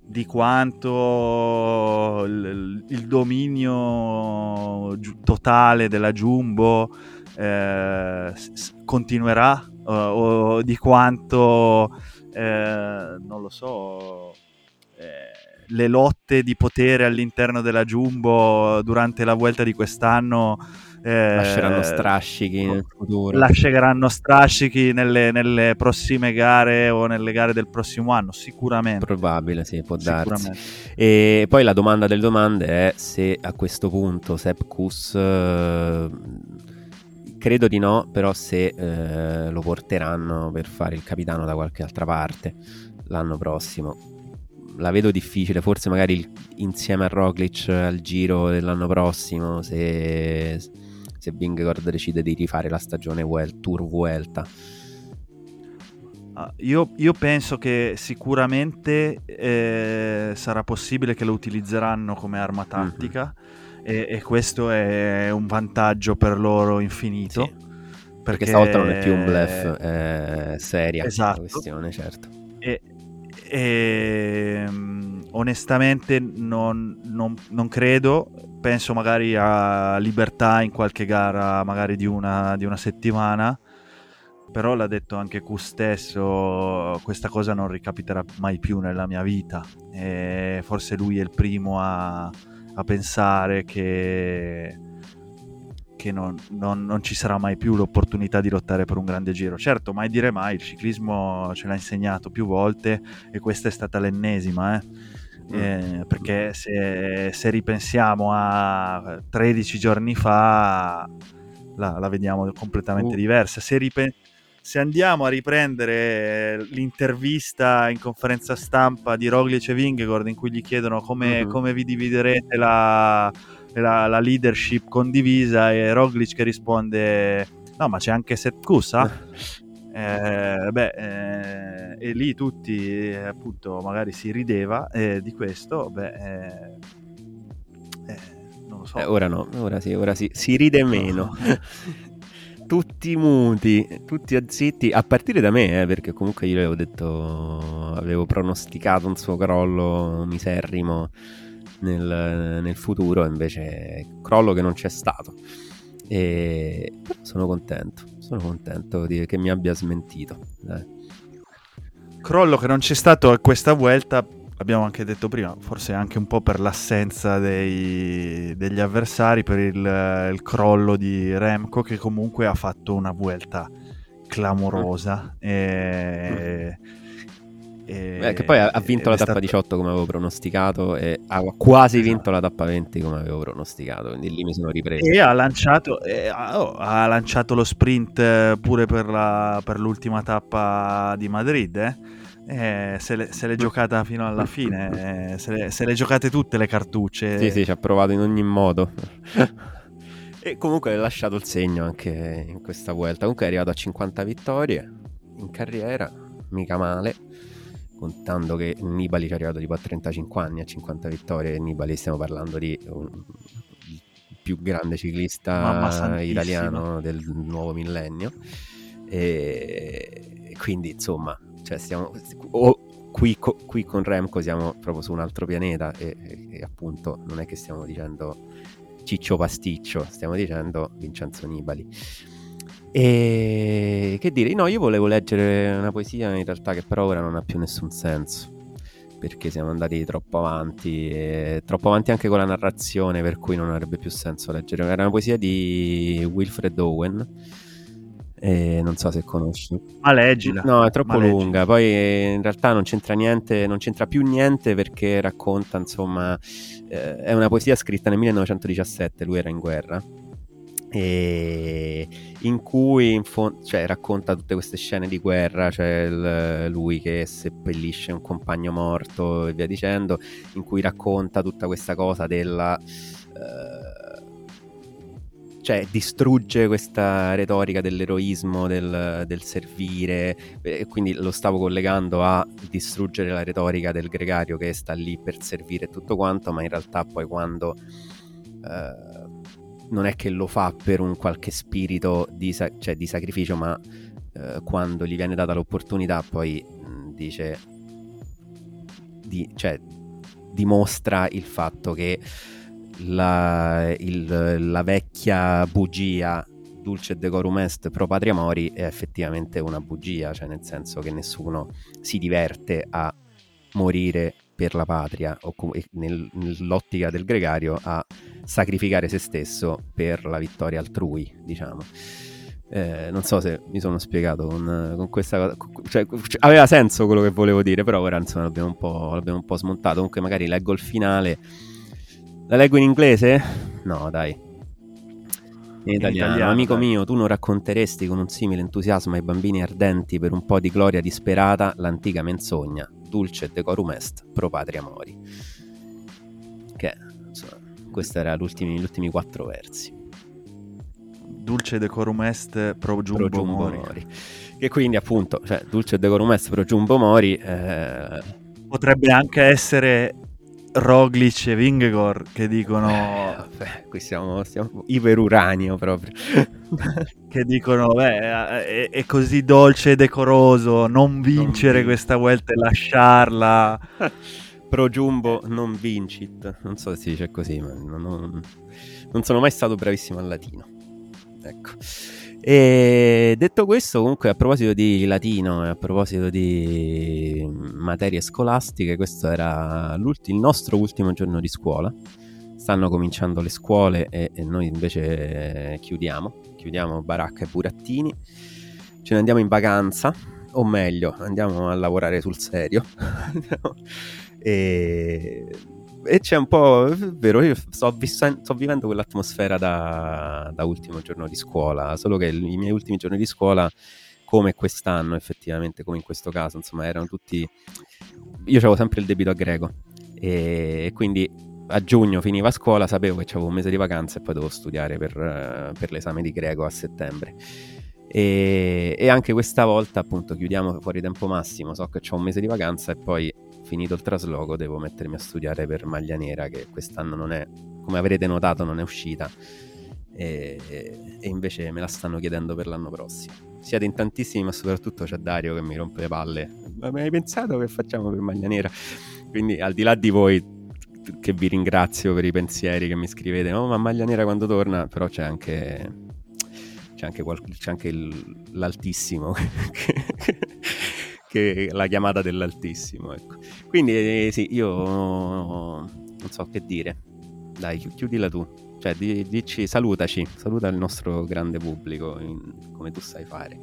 di quanto il, il dominio totale della Jumbo eh, continuerà o di quanto, eh, non lo so, eh, le lotte di potere all'interno della Jumbo durante la vuelta di quest'anno eh, lasceranno strascichi nel futuro. Lasceranno strascichi nelle, nelle, prossime gare o nelle gare del prossimo anno, sicuramente. Probabile, sì, può darsi. E poi la domanda delle domande è se a questo punto Sepp Kuss eh, Credo di no, però se eh, lo porteranno per fare il capitano da qualche altra parte l'anno prossimo. La vedo difficile, forse magari il, insieme a Roglic al giro dell'anno prossimo, se, se Vingegaard decide di rifare la stagione Vuel, Tour Vuelta. Uh, io, io, penso che sicuramente eh, sarà possibile che lo utilizzeranno come arma mhm. tattica. Mm-hmm e, e, questo è un vantaggio per loro infinito. Sì. Perché, perché stavolta non è più un bluff, è seria esatto. questione, certo. E, e onestamente non, non, non, credo, penso magari a libertà in qualche gara, magari di una, di una settimana, però l'ha detto anche Q stesso, questa cosa non ricapiterà mai più nella mia vita e forse lui è il primo a a pensare che, che non, non, non, ci sarà mai più l'opportunità di lottare per un grande giro. Certo, mai dire mai, il ciclismo ce l'ha insegnato più volte e questa è stata l'ennesima. Eh? Mm. Eh, perché se, se, ripensiamo a 13 giorni fa la, la vediamo completamente uh. diversa. Se, ripen- se andiamo a riprendere l'intervista in conferenza stampa di Roglic e Vingegaard in cui gli chiedono come, mm-hmm. come vi dividerete la, la, la, leadership condivisa e Roglic che risponde no ma c'è anche Seth Kusa eh, beh, eh, e lì tutti appunto magari si rideva eh, di questo beh eh, eh, non lo so. Ora no, ora sì, ora sì, si ride meno tutti muti, tutti zitti, a partire da me, eh, perché comunque io avevo detto, avevo pronosticato un suo crollo miserrimo nel, nel futuro, invece crollo che non c'è stato. E sono contento, sono contento di, che mi abbia smentito. Dai. Crollo che non c'è stato a questa vuelta abbiamo anche detto prima, forse anche un po' per l'assenza dei, degli avversari, per il, il, crollo di Remco che comunque ha fatto una vuelta clamorosa. E, e, eh, che poi ha, ha vinto la tappa stato... 18 come avevo pronosticato e ha quasi esatto. vinto la tappa 20 come avevo pronosticato, quindi lì mi sono ripreso. E ha lanciato, eh, oh, ha lanciato lo sprint eh, pure per, la, per l'ultima tappa di Madrid, eh? Eh, se, le, se, l'è giocata fino alla fine, eh, se, le, se le giocate tutte le cartucce. Sì, sì, ci ha provato in ogni modo. e comunque ha lasciato il segno anche in questa vuelta. Comunque è arrivato a 50 vittorie in carriera, mica male. Contando che Nibali ci è arrivato tipo a 35 anni a 50 vittorie. Nibali stiamo parlando di un, il più grande ciclista italiano del nuovo millennio. E quindi insomma cioè stiamo, o qui, co, qui, con Remco siamo proprio su un altro pianeta e, e, e, appunto non è che stiamo dicendo Ciccio Pasticcio, stiamo dicendo Vincenzo Nibali. E che dire, no, io volevo leggere una poesia in realtà che però ora non ha più nessun senso perché siamo andati troppo avanti, e troppo avanti anche con la narrazione, per cui non avrebbe più senso leggere. Era una poesia di Wilfred Owen eh, non so se conosci. Ma leggila. No, è troppo lunga. Poi eh, in realtà non c'entra niente, non c'entra più niente perché racconta, insomma, eh, è una poesia scritta nel 1917, lui era in guerra. E in cui in fo- cioè, racconta tutte queste scene di guerra, cioè il, lui che seppellisce un compagno morto e via dicendo, in cui racconta tutta questa cosa della eh, cioè distrugge questa retorica dell'eroismo, del, del, servire, e quindi lo stavo collegando a distruggere la retorica del gregario che sta lì per servire tutto quanto, ma in realtà poi quando eh, non è che lo fa per un qualche spirito di, cioè, di sacrificio, ma eh, quando gli viene data l'opportunità poi mh, dice, di, cioè, dimostra il fatto che la, il, la vecchia bugia dulce decorum est pro patria mori è effettivamente una bugia, cioè nel senso che nessuno si diverte a morire per la patria o com- nel, nell'ottica del gregario a sacrificare se stesso per la vittoria altrui, diciamo. Eh, non so se mi sono spiegato con, con questa cosa, cioè, aveva senso quello che volevo dire, però ora insomma l'abbiamo un, l'abbiamo un po' smontato. Comunque, magari leggo il finale la leggo in inglese? No, dai. In italiano. italiano Amico dai. mio, tu non racconteresti con un simile entusiasmo ai bambini ardenti per un po' di gloria disperata l'antica menzogna, dulce decorum est, pro patria mori. Che, insomma, questi erano gli ultimi quattro versi. Dulce decorum est pro jumbo, pro jumbo mori. mori. Che quindi appunto, cioè, dulce decorum est pro jumbo mori... Eh... Potrebbe anche essere Roglic e Vingegor che dicono eh, vabbè, qui siamo, siamo iperuranio proprio. Che dicono beh, è, è, così dolce e decoroso non vincere non questa volta e lasciarla. Pro Jumbo non vincit. Non so se si dice così ma non, non, non sono mai stato bravissimo al latino. Ecco e detto questo, comunque, a proposito di latino e a proposito di materie scolastiche, questo era il nostro ultimo giorno di scuola. Stanno cominciando le scuole e, e noi invece chiudiamo. Chiudiamo baracca e burattini. Ce ne andiamo in vacanza, o meglio, andiamo a lavorare sul serio. e e c'è un po', è vero, io sto, vis- sto vivendo quell'atmosfera da, da, ultimo giorno di scuola, solo che i miei ultimi giorni di scuola come quest'anno effettivamente, come in questo caso, insomma erano tutti... Io avevo sempre il debito a greco e quindi a giugno finiva scuola, sapevo che avevo un mese di vacanza e poi dovevo studiare per, per l'esame di greco a settembre. E, e, anche questa volta appunto chiudiamo fuori tempo massimo, so che ho un mese di vacanza e poi finito il trasloco devo mettermi a studiare per Maglia Nera che quest'anno non è, come avrete notato, non è uscita e, e invece me la stanno chiedendo per l'anno prossimo. Siete in tantissimi ma soprattutto c'è Dario che mi rompe le palle. Ma mi hai pensato che facciamo per Maglia Nera? Quindi al di là di voi che vi ringrazio per i pensieri che mi scrivete, oh ma Maglia Nera quando torna, però c'è anche c'è anche, qual- c'è anche il- l'altissimo, che, la chiamata dell'altissimo. Ecco. Quindi eh, sì, io non so che dire. Dai, chiudila tu. Cioè, di- dici, salutaci, saluta il nostro grande pubblico, in- come tu sai fare.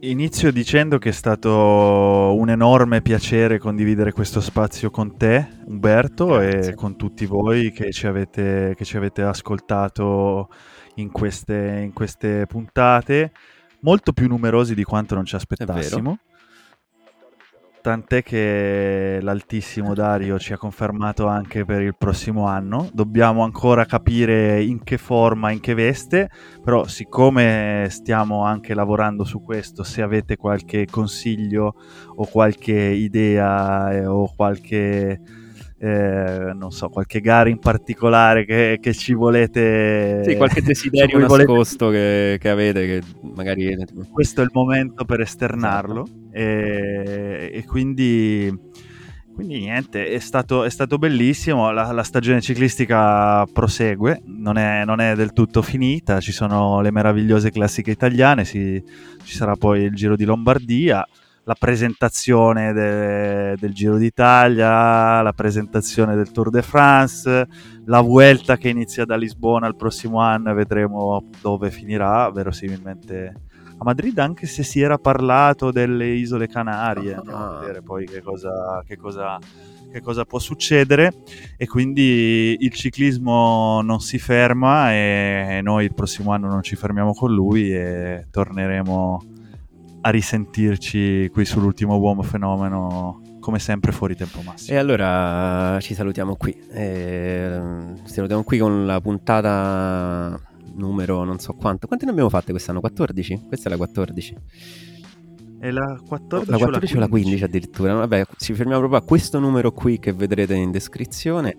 Inizio dicendo che è stato un enorme piacere condividere questo spazio con te, Umberto, Grazie. e con tutti voi che ci avete, che ci avete ascoltato in queste, in queste puntate, molto più numerosi di quanto non ci aspettassimo. Tant'è che l'altissimo Dario ci ha confermato anche per il prossimo anno. Dobbiamo ancora capire in che forma, in che veste, però siccome stiamo anche lavorando su questo, se avete qualche consiglio o qualche idea eh, o qualche eh, non so, qualche gara in particolare che, che ci volete... Sì, qualche desiderio nascosto volete... che, che, avete, che magari... Questo è il momento per esternarlo. Esatto. e, e, quindi... Quindi niente, è stato, è stato bellissimo, la, la, stagione ciclistica prosegue, non è, non è, del tutto finita, ci sono le meravigliose classiche italiane, si, ci sarà poi il Giro di Lombardia, la presentazione de, del Giro d'Italia, la presentazione del Tour de France, la Vuelta che inizia da Lisbona il prossimo anno e vedremo dove finirà, verosimilmente a Madrid, anche se si era parlato delle isole Canarie, andiamo a ah. vedere poi che cosa, che cosa, che cosa può succedere e quindi il ciclismo non si ferma e noi il prossimo anno non ci fermiamo con lui e torneremo a risentirci qui sull'ultimo uomo fenomeno come sempre fuori tempo massimo. E allora ci salutiamo qui. E, ci salutiamo qui con la puntata numero non so quanto. Quante ne abbiamo fatte quest'anno? 14? Questa è la 14. È la 14, la 14 o la 15? o la 15 addirittura? Vabbè, ci fermiamo proprio a questo numero qui che vedrete in descrizione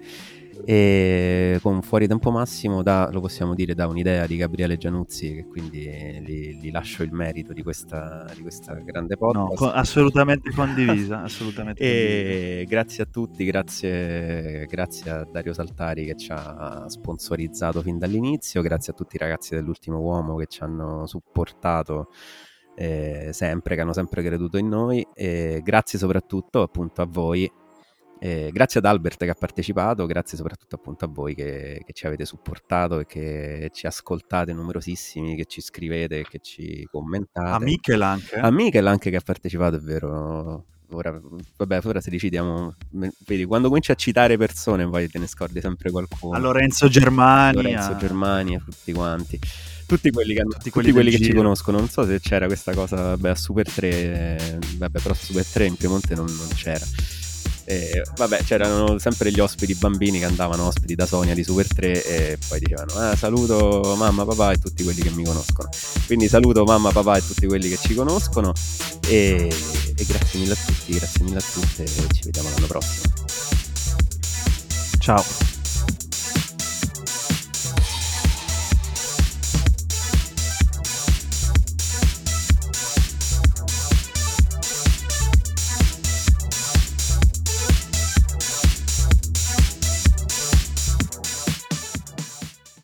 e con Fuori Tempo Massimo da, lo possiamo dire da un'idea di Gabriele Gianuzzi che quindi gli, lascio il merito di questa, di questa grande podcast no, assolutamente condivisa assolutamente e condivisa. grazie a tutti grazie, grazie a Dario Saltari che ci ha sponsorizzato fin dall'inizio grazie a tutti i ragazzi dell'ultimo uomo che ci hanno supportato eh, sempre, che hanno sempre creduto in noi e grazie soprattutto appunto a voi eh, grazie ad Albert che ha partecipato, grazie soprattutto appunto a voi che, che, ci avete supportato e che ci ascoltate numerosissimi, che ci scrivete, che ci commentate. A Michel anche. A Michel anche che ha partecipato, è vero. Ora, vabbè, ora se decidiamo, vedi, quando cominci a citare persone poi te ne scordi sempre qualcuno. A Lorenzo Germani. Lorenzo Germani, a tutti quanti tutti quelli, che, tutti quelli, tutti quelli che ci conoscono. Non so se c'era questa cosa, vabbè, a Super 3, vabbè, però Super 3 in Piemonte non, non c'era. E, vabbè, c'erano sempre gli ospiti bambini che andavano ospiti da Sonia di Super 3 e poi dicevano ah, saluto mamma, papà e tutti quelli che mi conoscono. Quindi saluto mamma, papà e tutti quelli che ci conoscono e, e grazie mille a tutti, grazie mille a tutte e ci vediamo l'anno prossimo. Ciao.